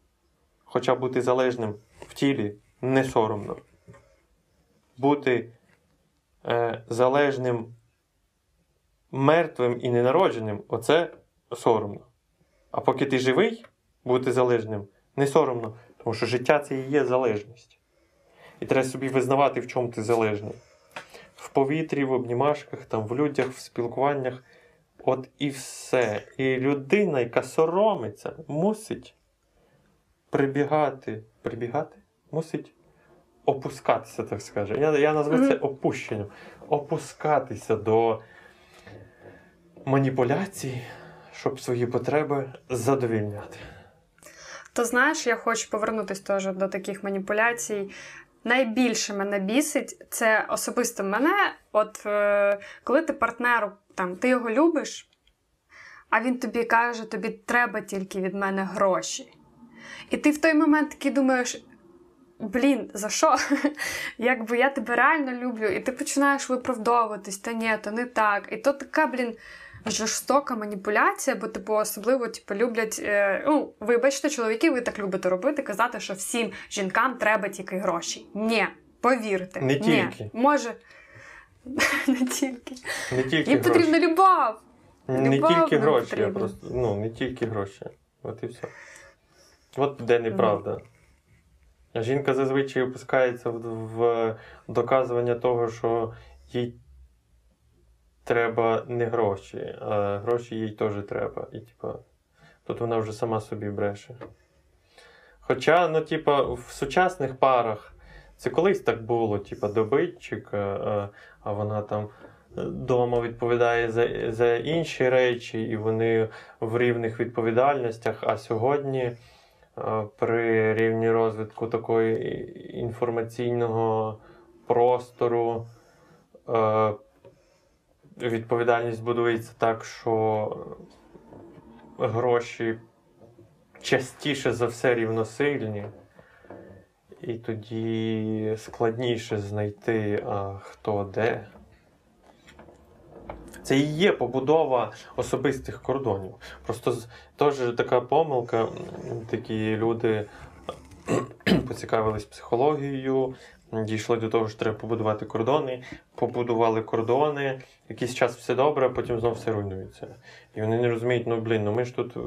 Хоча бути залежним в тілі не соромно. Бути е, залежним мертвим і ненародженим оце соромно. А поки ти живий, бути залежним не соромно, тому що життя це і є залежність. І треба собі визнавати, в чому ти залежний. В повітрі, в обнімашках, там, в людях, в спілкуваннях. От і все. І людина, яка соромиться, мусить прибігати. Прибігати? Мусить опускатися, так скажемо. Я я назву це опущенням. Опускатися до маніпуляцій, щоб свої потреби задовільняти. То знаєш, я хочу повернутися теж до таких маніпуляцій. Найбільше мене бісить це особисто мене. От е, коли ти партнеру, там, ти його любиш, а він тобі каже, тобі треба тільки від мене гроші. І ти в той момент такий думаєш. Блін, за що? <laughs> Якби я тебе реально люблю, і ти починаєш виправдовуватись, та ні, то не так. І то така, блін, жорстока маніпуляція, бо типу особливо типу, люблять. Е, ну, вибачте, чоловіки, ви так любите робити, казати, що всім жінкам треба тільки гроші. Ні, повірте, не тільки. Ні, може <laughs> не тільки. Не тільки Їм потрібна любов. Не любов тільки гроші, а просто ну, не тільки гроші. От і все. От де неправда. Жінка зазвичай опускається в, в доказування того, що їй треба не гроші, а гроші їй теж треба. І, типа, тут вона вже сама собі бреше. Хоча, ну, типа, в сучасних парах це колись так було, типа, добитчик, а, а вона там вдома відповідає за, за інші речі, і вони в рівних відповідальностях. А сьогодні. При рівні розвитку такої інформаційного простору відповідальність будується так, що гроші частіше за все рівносильні, і тоді складніше знайти а, хто де. Це і є побудова особистих кордонів. Просто теж така помилка, такі люди поцікавились психологією, дійшли до того, що треба побудувати кордони, побудували кордони, якийсь час все добре, а потім знову все руйнується. І вони не розуміють, ну блін, ну ми ж тут е,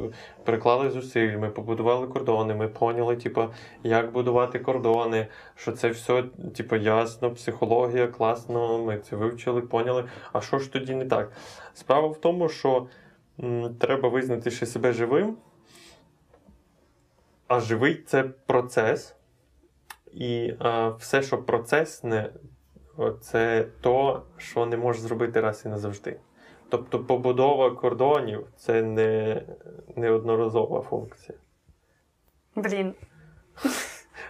переклали зусиль, ми побудували кордони, ми поняли, типу, як будувати кордони, що це все, типу, ясно, психологія, класно, ми це вивчили, поняли. А що ж тоді не так? Справа в тому, що м, треба визнати ще себе живим. А живий це процес. І а, все, що процесне, це то, що не можеш зробити раз і назавжди. Тобто побудова кордонів це не неодноразова функція. Блін.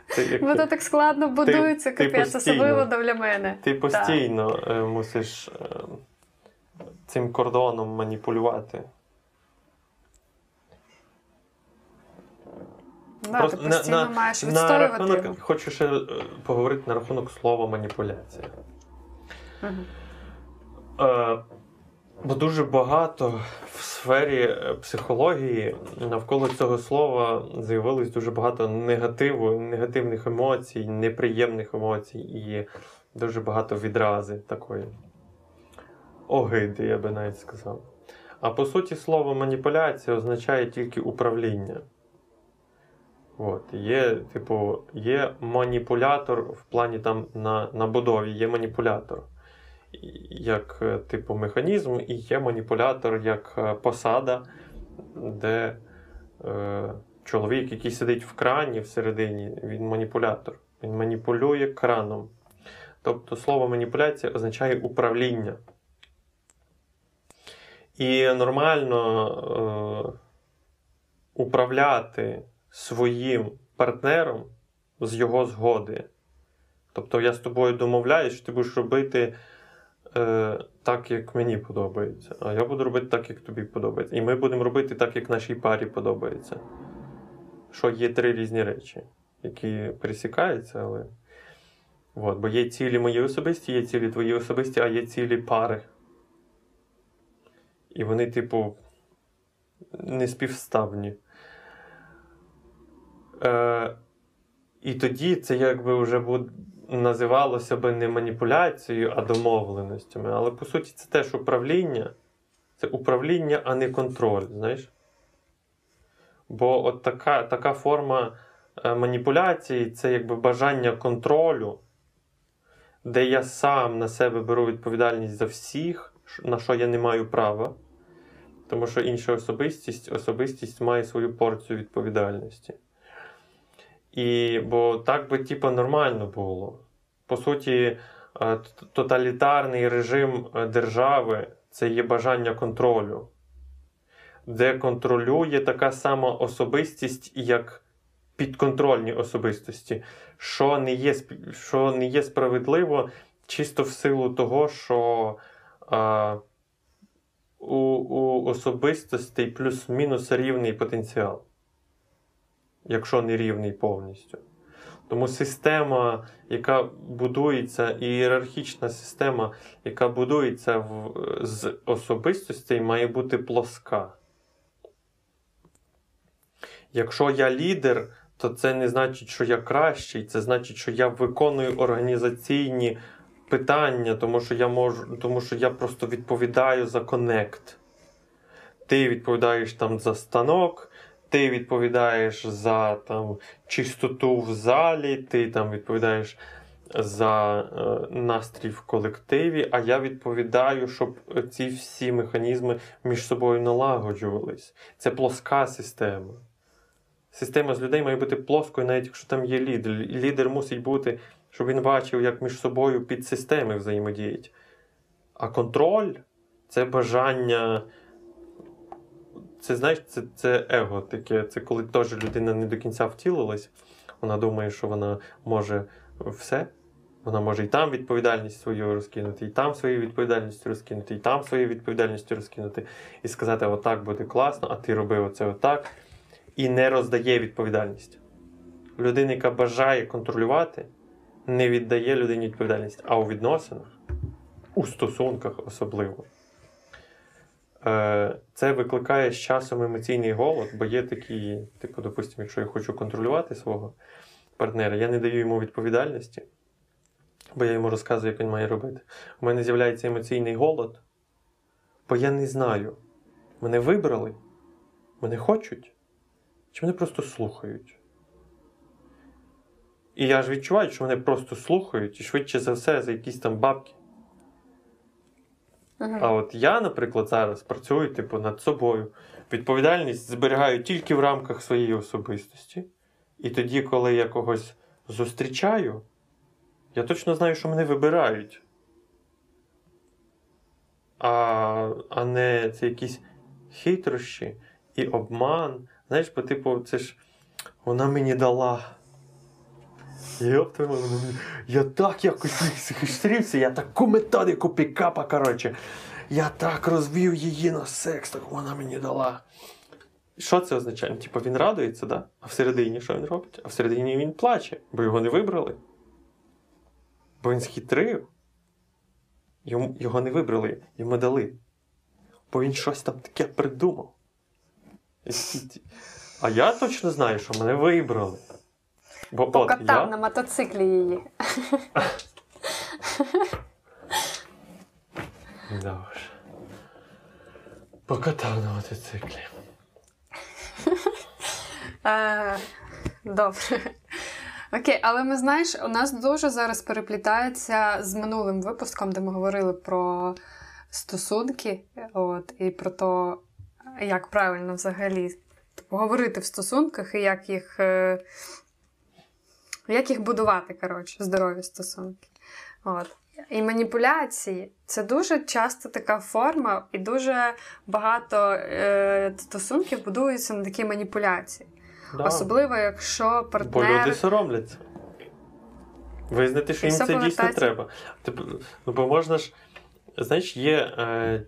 Це як Воно так складно будується, капець, особливо для мене. ти постійно е, мусиш е, цим кордоном маніпулювати. Да, Просто ти постійно на- маєш На відстоювати. його. рахунок, хочу ще е, поговорити на рахунок слова маніпуляція. Мгм. Е, бо дуже багато в сфері е, психології навколо цього слова з'явилось дуже багато негативу, негативних емоцій, неприємних емоцій і дуже багато відрази такої огиди, я би навіть сказав. А по суті, слово маніпуляція означає тільки управління. От, є, типу, є маніпулятор в плані там на, будові, є маніпулятор як е, типу механізм, і є маніпулятор як е, посада, де е, чоловік, який сидить в крані всередині, він маніпулятор. Він маніпулює краном. Тобто слово маніпуляція означає управління. І нормально е, управляти своїм партнером з його згоди. Тобто я з тобою домовляюсь, що ти будеш робити е, так, як мені подобається, а я буду робити так, як тобі подобається. І ми будемо робити так, як нашій парі подобається. Що є три різні речі, які пересікаються, але. От, бо є цілі мої особисті, є цілі твої особисті, а є цілі пари. І вони, типу, не співставні. Е, і тоді це якби вже буде називалося би не маніпуляцією, а домовленостями. Але по суті, це теж управління. Це управління, а не контроль, знаєш? Бо от така, така форма е, маніпуляції це якби бажання контролю, де я сам на себе беру відповідальність за всіх, на що я не маю права. Тому що інша особистість, особистість має свою порцію відповідальності. І, бо так би, типу, нормально було. По суті, е, тоталітарний режим е, держави це є бажання контролю, де контролює така сама особистість, як підконтрольні особистості, що не є, що не є справедливо чисто в силу того, що а, у, у особистостей плюс-мінус рівний потенціал якщо не рівний повністю. Тому система, яка будується, ієрархічна система, яка будується в, з особистостей, має бути плоска. Якщо я лідер, то це не значить, що я кращий, це значить, що я виконую організаційні питання, тому що я можу, тому що я просто відповідаю за connect. Ти відповідаєш там за станок, ти відповідаєш за там, чистоту в залі, ти там відповідаєш за е, настрій в колективі, а я відповідаю, щоб ці всі механізми між собою налагоджувались. Це плоска система. Система з людей має бути плоскою, навіть якщо там є лідер. Лідер мусить бути, щоб він бачив, як між собою підсистеми взаємодіють. А контроль це бажання. Це знаєш, це, це его таке. Це коли теж людина не до кінця втілилась, вона думає, що вона може все. Вона може і там відповідальність свою розкинути, і там свою відповідальність розкинути, і там свою відповідальність розкинути, і сказати, отак буде класно, а ти робив оце отак. І не роздає відповідальність. Людина, яка бажає контролювати, не віддає людині відповідальність. А у відносинах, у стосунках особливо. Е, Це викликає з часом емоційний голод, бо є такі, типу, допустимо, якщо я хочу контролювати свого партнера, я не даю йому відповідальності, бо я йому розказую, як він має робити. У мене з'являється емоційний голод, бо я не знаю, мене вибрали, мене хочуть, чи мене просто слухають. І я ж відчуваю, що мене просто слухають, і швидше за все за якісь там бабки. Мгм. А от я, наприклад, зараз працюю типу, над собою. Відповідальність зберігаю тільки в рамках своєї особистості. І тоді, коли я когось зустрічаю, я точно знаю, що мене вибирають. а, а не це якісь хитрощі і обман. Знаєш, бо типу, це ж вона мені дала. Мать, я так якось схистрівся, я таку методику пікапа, коротше. Я так розвів її на секс, так вона мені дала. Що це означає? Ну, Типу він радується, да? а всередині що він робить? А всередині він плаче, бо його не вибрали. Бо він схитрив. Йому, його не вибрали, йому дали. Бо він щось там таке придумав. А я точно знаю, що мене вибрали. Бо Покатав я... на мотоциклі її. Да уж. Покатав на мотоциклі. Е, добре. Окей, але ми знаєш, у нас дуже зараз переплітається з минулим випуском, де ми говорили про стосунки, от, і про те, як правильно взагалі говорити в стосунках і як їх, е, як їх будувати, коротше, здорові стосунки. От. І маніпуляції це дуже часто така форма, і дуже багато е, стосунків будуються на такі маніпуляції. Да. Особливо, якщо Бо люди соромляться. Визнати, що І їм це дійсно треба. Типу, ну, бо можна ж, знаєш, є е,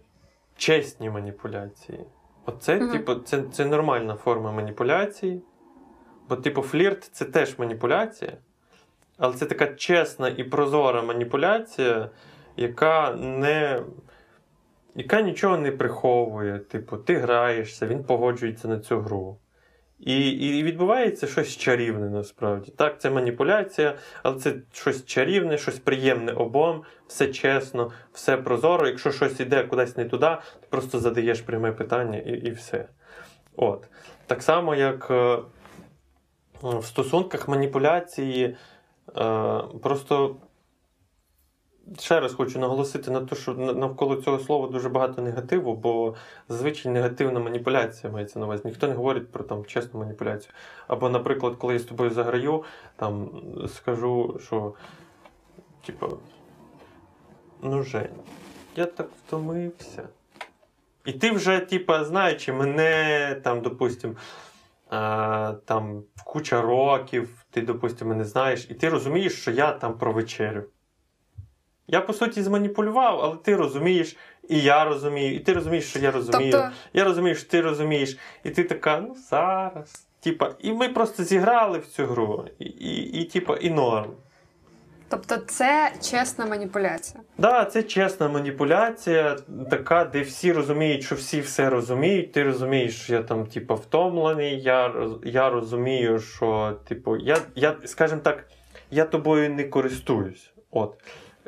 чесні маніпуляції. Оце, Мгм. типу, це, це нормальна форма маніпуляції. Бо, типу, флірт це теж маніпуляція. Але це така чесна і прозора маніпуляція, яка не. Яка нічого не приховує. Типу, ти граєшся, він погоджується на цю гру. І, і відбувається щось чарівне насправді. Так, це маніпуляція, але це щось чарівне, щось приємне обом, все чесно, все прозоро. Якщо щось іде кудись не туди, ти просто задаєш пряме питання і, і все. От. Так само, як е, в стосунках маніпуляції, е, просто ще раз хочу наголосити на те, що навколо цього слова дуже багато негативу, бо зазвичай негативна маніпуляція мається на увазі. Ніхто не говорить про там чесну маніпуляцію. Або, наприклад, коли я з тобою заграю, там скажу, що типу, ну Жень, я так втомився. І ти вже, типа, знаючи мене, там, допустим, а, там куча років, ти, допустимо, мене знаєш, і ти розумієш, що я там про вечерю. Я, по суті, зманіпулював, але ти розумієш, і я розумію, і ти розумієш, що я розумію. Тобто, Я розумію, що ти розумієш. І ти така, ну зараз. Типа, і ми просто зіграли в цю гру, і, і, і типа, і норм. Тобто це чесна маніпуляція. Да, це чесна маніпуляція, така, де всі розуміють, що всі все розуміють. Ти розумієш, що я там, типу, втомлений. Я, я розумію, що, типу, я, я, скажімо так, я тобою не користуюсь. От.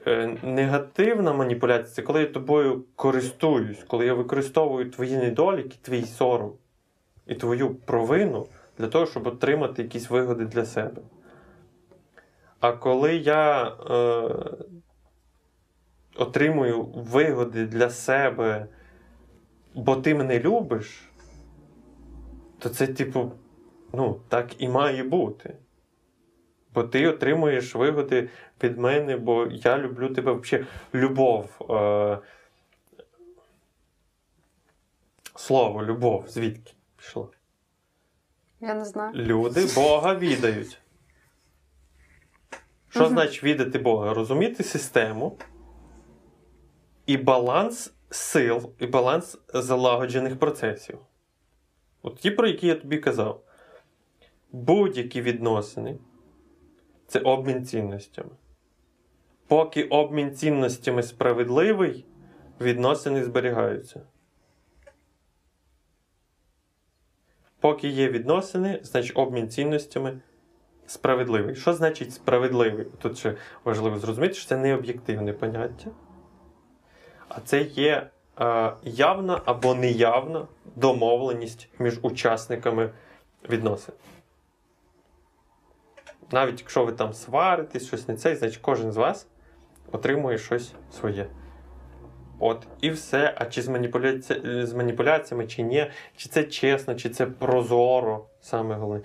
Е, негативна маніпуляція це коли я тобою користуюсь, коли я використовую твої недоліки, твій сором і твою провину для того, щоб отримати якісь вигоди для себе. А коли я е, отримую вигоди для себе, бо ти мене любиш, то це, типу, ну, так і має бути. Бо ти отримуєш вигоди від мене, бо я люблю тебе взагалі. Любов. Е... Слово, любов, звідки пішло? Я не знаю. Люди Бога відають. Що Мгм. значить відати Бога? Розуміти систему і баланс сил, і баланс залагоджених процесів. От ті, про які я тобі казав. Будь-які відносини це обмін цінностями. Поки обмін цінностями справедливий, відносини зберігаються. Поки є відносини, значить обмін цінностями справедливий. Що значить справедливий? Тут ще важливо зрозуміти, що це не об'єктивне поняття, а це є е, явна або неявна домовленість між учасниками відносин. Навіть якщо ви там сваритесь, щось не це, значить кожен з вас отримує щось своє. От, і все. А чи з, маніпуляці... з маніпуляціями, чи ні, чи це чесно, чи це прозоро, саме головне.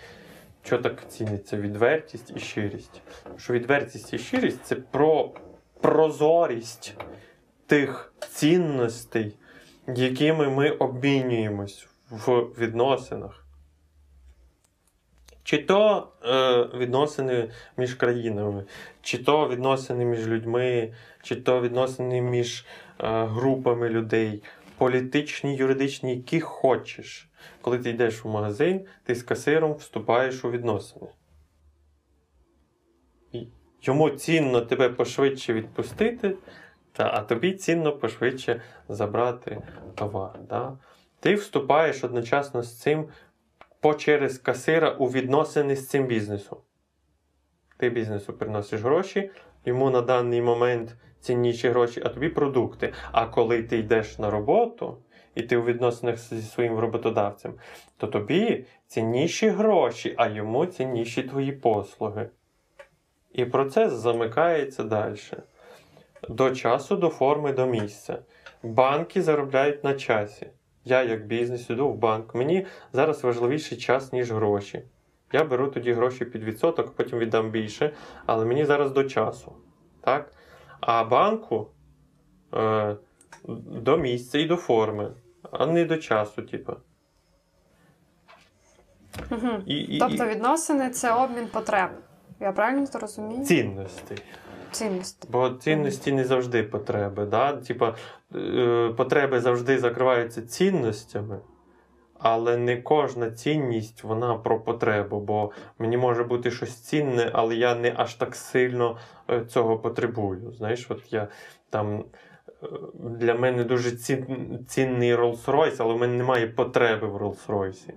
Що так ціниться? Відвертість і щирість. Що відвертість і щирість це про прозорість тих цінностей, якими ми обмінюємось в відносинах. Чи то е, відносини між країнами, чи то відносини між людьми, чи то відносини між е, групами людей, політичні, юридичні, які хочеш. Коли ти йдеш в магазин, ти з касиром вступаєш у відносини. Йому цінно тебе пошвидше відпустити, та, а тобі цінно пошвидше забрати товар. Да? Ти вступаєш одночасно з цим по через касира у відносини з цим бізнесом. Ти бізнесу приносиш гроші, йому на даний момент цінніші гроші, а тобі продукти. А коли ти йдеш на роботу і ти у відносинах зі своїм роботодавцем, то тобі цінніші гроші, а йому цінніші твої послуги. І процес замикається далі. До часу, до форми, до місця. Банки заробляють на часі. Я, як бізнес, іду в банк. Мені зараз важливіший час, ніж гроші. Я беру тоді гроші під відсоток, потім віддам більше, але мені зараз до часу. Так? А банку е, до місця і до форми, а не до часу, типу. Угу. І, і, Тобто відносини це обмін потреб. Я правильно це розумію? цінностей. Цінність. Бо цінності не завжди потреби. Да? Типа, е, потреби завжди закриваються цінностями, але не кожна цінність вона про потребу. Бо мені може бути щось цінне, але я не аж так сильно е, цього потребую. Знаєш, от я там. е, Для мене дуже цін, цінний Rolls-Royce, але в мене немає потреби в Rolls-Royce.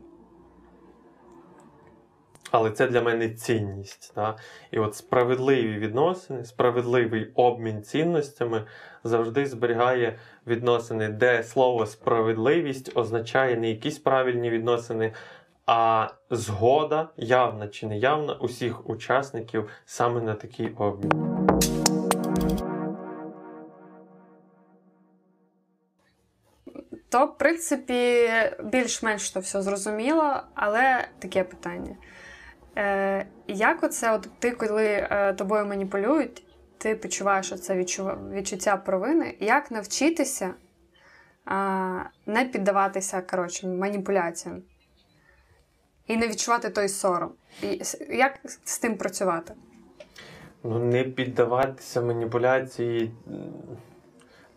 Але це для мене цінність. Да? І от справедливі відносини, справедливий обмін цінностями завжди зберігає відносини, де слово справедливість означає не якісь правильні відносини, а згода, явна чи неявна, усіх учасників саме на такий обмін. То, в принципі, більш-менш то все зрозуміло, але таке питання. Е, як оце, от ти, коли е, тобою маніпулюють, ти відчуваєш оце відчуття провини, як навчитися а, не піддаватися коротше, маніпуляціям і не відчувати той сором? І як з тим працювати? Ну, не піддаватися маніпуляції.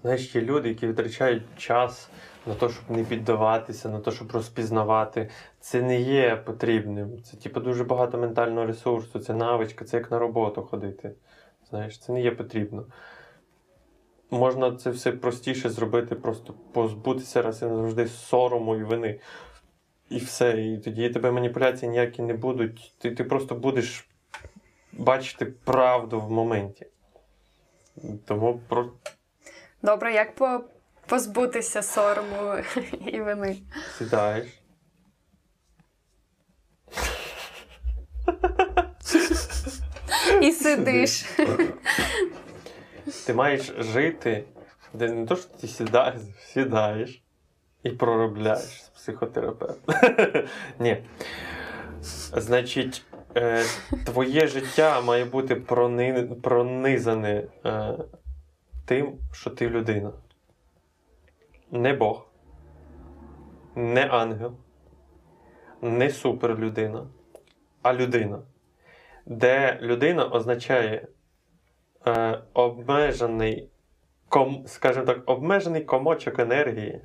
Знаєш, є люди, які витрачають час на те, щоб не піддаватися, на те, щоб розпізнавати. Це не є потрібним. Це типу, дуже багато ментального ресурсу, це навичка, це як на роботу ходити. Знаєш, це не є потрібно. Можна це все простіше зробити, просто позбутися раз і назавжди сорому і вини. І все. І тоді тебе маніпуляції ніякі не будуть. Ти, ти просто будеш бачити правду в моменті. Тому про Добре, як по- позбутися сорому <laughs> і вини? сідаєш. І сидиш. Ти маєш жити, де не то, що ти сідаєш, сідаєш і проробляєш з психотерапевтом. <laughs> Ні. Значить, е, твоє життя має бути пронизане е, тим, що ти людина. Не Бог, не ангел, не суперлюдина, а людина. Де людина означає е, обмежений, ком, скажімо так, обмежений комочок енергії.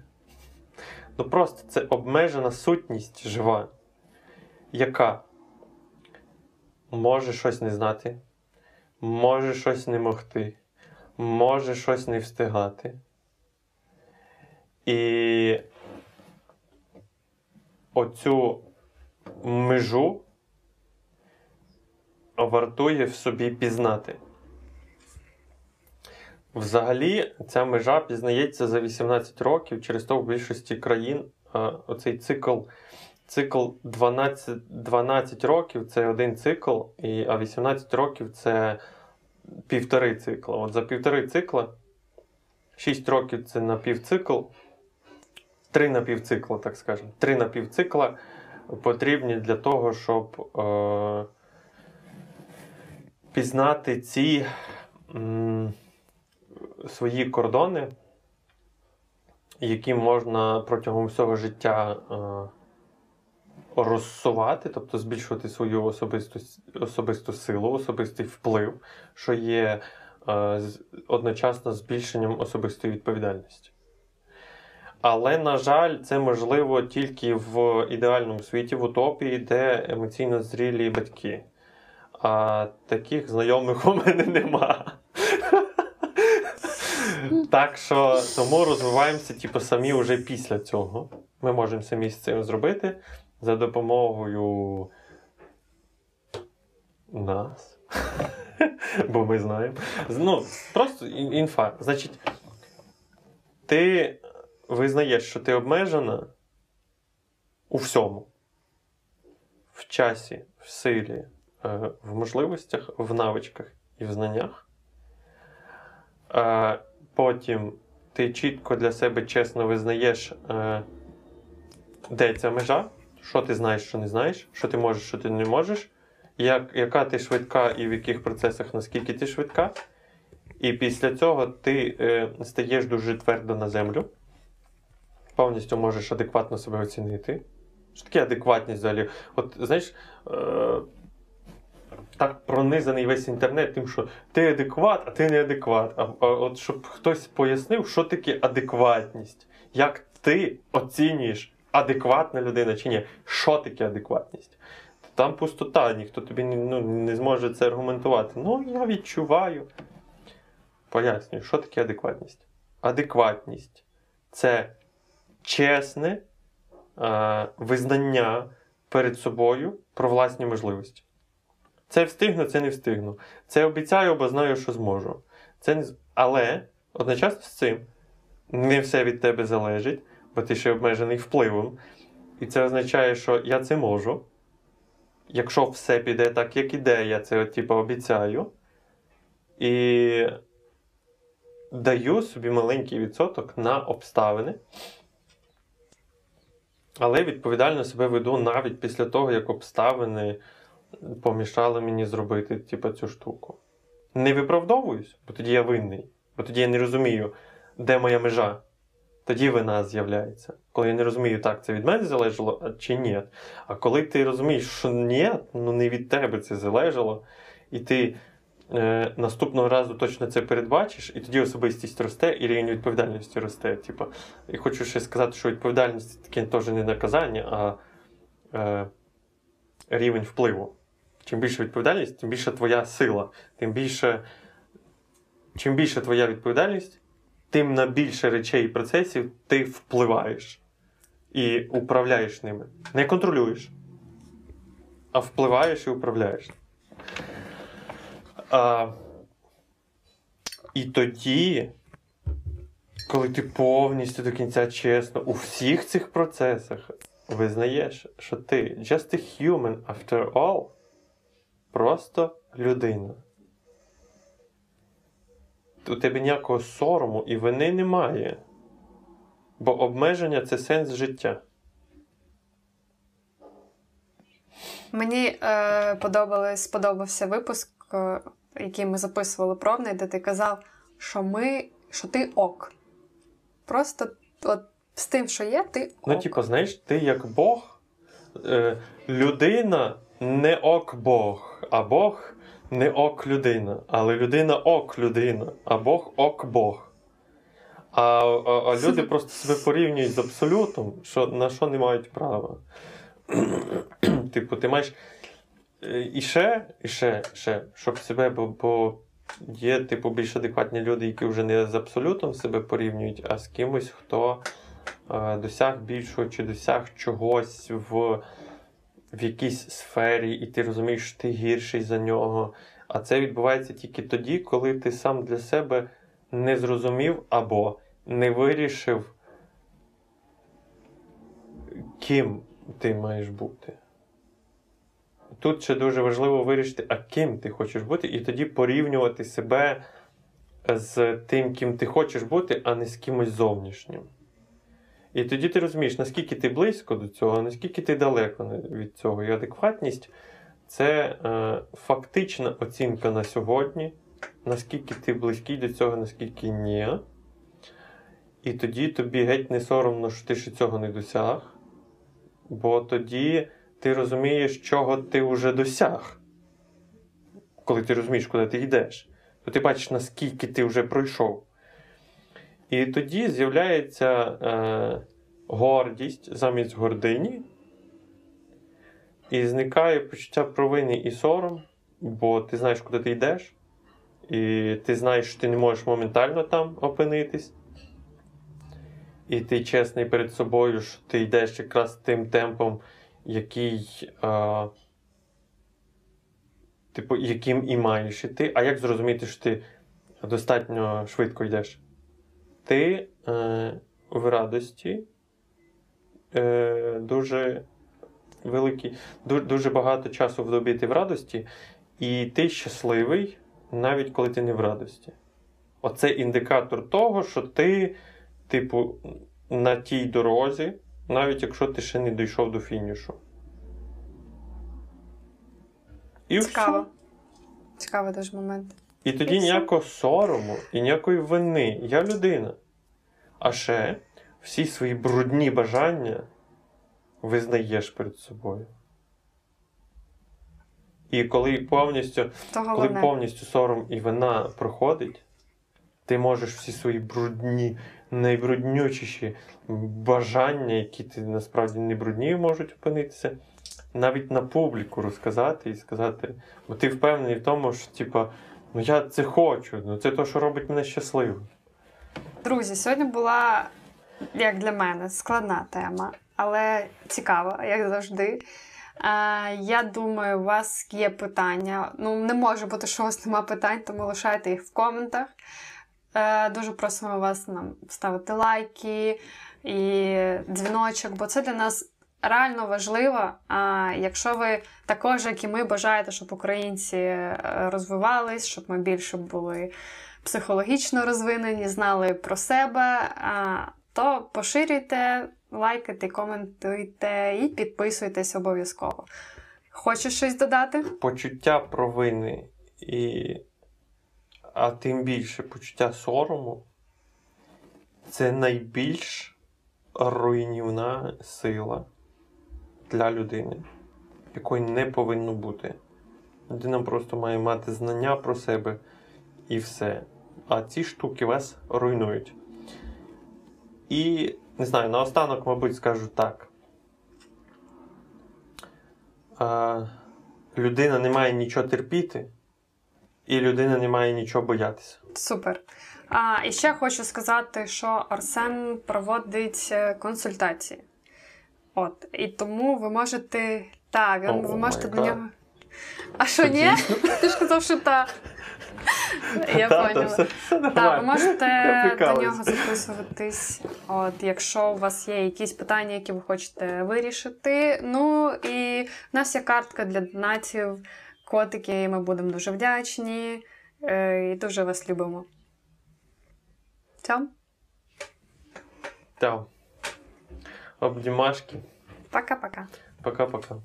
Ну просто це обмежена сутність жива, яка може щось не знати, може щось не могти, може щось не встигати. І оцю межу вартує в собі пізнати. Взагалі, ця межа пізнається за 18 років, через то в більшості країн е, оцей цикл, цикл 12, 12 років це один цикл, і, а 18 років це півтори цикла. От за півтори цикла, 6 років це на півцикл, 3 на півцикла, так скажемо. 3 на півцикла потрібні для того, щоб е, пізнати ці. м, свої кордони, які можна протягом всього життя е, розсувати, тобто збільшувати свою особисту, особисту силу, особистий вплив, що є е, одночасно збільшенням особистої відповідальності. Але, на жаль, це можливо тільки в ідеальному світі, в утопії, де емоційно зрілі батьки. А таких знайомих у мене нема. Так що тому розвиваємося, типу, самі вже після цього. Ми можемо самі з цим зробити за допомогою нас. <laughs> Бо ми знаємо. Ну, просто ін- інфа. Значить, ти визнаєш, що ти обмежена у всьому. В часі, в силі, в можливостях, в навичках і в знаннях. Е, Потім ти чітко для себе чесно визнаєш, е, де ця межа, що ти знаєш, що не знаєш, що ти можеш, що ти не можеш, як, яка ти швидка і в яких процесах наскільки ти швидка. І після цього ти е, стаєш дуже твердо на землю, повністю можеш адекватно себе оцінити. Що таке адекватність взагалі? От знаєш, е, так пронизаний весь інтернет, тим, що ти адекват, а ти не адекват. А, а от щоб хтось пояснив, що таке адекватність, як ти оцінюєш, адекватна людина чи ні, що таке адекватність. Там пустота, ніхто тобі ну, не зможе це аргументувати. Ну, я відчуваю. Пояснюю, що таке адекватність? Адекватність це чесне е, визнання перед собою про власні можливості. Це встигну, це не встигну. Це обіцяю, бо знаю, що зможу. Це не... Але одночасно з цим не все від тебе залежить, бо ти ще обмежений впливом. І це означає, що я це можу. Якщо все піде так, як іде, я це от, типу, обіцяю. І даю собі маленький відсоток на обставини. Але відповідально себе веду навіть після того, як обставини помішали мені зробити типу, цю штуку. Не виправдовуюсь, бо тоді я винний. Бо тоді я не розумію, де моя межа. Тоді вина з'являється. Коли я не розумію, так, це від мене залежало чи ні. А коли ти розумієш, що ні, ну не від тебе це залежало, і ти е, наступного разу точно це передбачиш, і тоді особистість росте, і рівень відповідальності росте. Типу. І хочу ще сказати, що відповідальність таке теж не наказання, а е, рівень впливу. Чим більше відповідальність, тим більше твоя сила. Тим більше, чим більше твоя відповідальність, тим на більше речей і процесів ти впливаєш і управляєш ними. Не контролюєш, а впливаєш і управляєш. А, і тоді, коли ти повністю до кінця чесно у всіх цих процесах визнаєш, що ти just a human after all, просто людина. У тебе ніякого сорому і вини немає. Бо обмеження це сенс життя. Мені е, подобалось, сподобався випуск, е, який ми записували пробний, де ти казав, що ми, що ти ок. Просто от з тим, що є, ти ок. Ну, типу, знаєш, ти як Бог, е, людина не ок Бог, а Бог не ок людина. Але людина ок людина, а Бог ок Бог. А, а, а люди просто себе порівнюють з абсолютом, що, на що не мають права. <clears throat> типу, ти маєш е, і ще, і ще, ще, щоб себе, бо, бо є, типу, більш адекватні люди, які вже не з абсолютом себе порівнюють, а з кимось, хто е, досяг більшого чи досяг чогось в, в якійсь сфері, і ти розумієш, що ти гірший за нього. А це відбувається тільки тоді, коли ти сам для себе не зрозумів або не вирішив, ким ти маєш бути. Тут ще дуже важливо вирішити, а ким ти хочеш бути, і тоді порівнювати себе з тим, ким ти хочеш бути, а не з кимось зовнішнім. І тоді ти розумієш, наскільки ти близько до цього, наскільки ти далеко від цього. І адекватність це е, фактична оцінка на сьогодні, наскільки ти близький до цього, наскільки ні. І тоді тобі геть не соромно, що ти ще цього не досяг. Бо тоді ти розумієш, чого ти вже досяг. Коли ти розумієш, куди ти йдеш, то ти бачиш, наскільки ти вже пройшов. І тоді з'являється е, гордість замість гордині, і зникає почуття провини і сором, бо ти знаєш, куди ти йдеш, і ти знаєш, що ти не можеш моментально там опинитись. І ти чесний перед собою, що ти йдеш якраз тим темпом, який, е, типу, яким і маєш іти. А як зрозуміти, що ти достатньо швидко йдеш? Ти е, в радості е, дуже великий, дуже, дуже багато часу в добі ти в радості, і ти щасливий, навіть коли ти не в радості. Оце індикатор того, що ти, типу, на тій дорозі, навіть якщо ти ще не дійшов до фінішу. І Цікаво. все. Цікавий дуже момент. І тоді ніякого сорому і ніякої вини. Я людина. А ще всі свої брудні бажання визнаєш перед собою. І коли повністю, коли повністю сором і вина проходить, ти можеш всі свої брудні, найбруднючіші бажання, які ти насправді не брудні можуть опинитися, навіть на публіку розказати і сказати, бо ти впевнений в тому, що типа, ну я це хочу, ну це те, що робить мене щасливим. Друзі, сьогодні була, як для мене, складна тема, але цікава, як завжди. Я думаю, у вас є питання. Ну, не може бути, що у вас нема питань, тому лишайте їх в коментах. Е, дуже просимо вас нам ставити лайки і дзвіночок, бо це для нас реально важливо. А якщо ви також, як і ми, бажаєте, щоб українці е, розвивались, щоб ми більше були психологічно розвинені, знали про себе, то поширюйте, лайкайте, коментуйте і підписуйтесь обов'язково. Хочеш щось додати? Почуття провини і, а тим більше почуття сорому це найбільш руйнівна сила для людини, якої не повинно бути. Людина просто має мати знання про себе і все. А ці штуки вас руйнують. І не знаю, наостанок, мабуть, скажу так. А, людина не має нічого терпіти, і людина не має нічого боятися. Супер. А, і ще хочу сказати, що Арсен проводить е, консультації. От, і тому ви можете. Так, О, ви можете до нього. А що, ні? Ти ж казав, що так. Я поняла. Так, ви можете до нього записуватись. От, якщо у вас є якісь питання, які ви хочете вирішити. Ну і в нас є картка для донатів, котики, і ми будемо дуже вдячні е, і дуже вас любимо. Цьом, Та. Обнімашки. пока-пока. Пока-пока.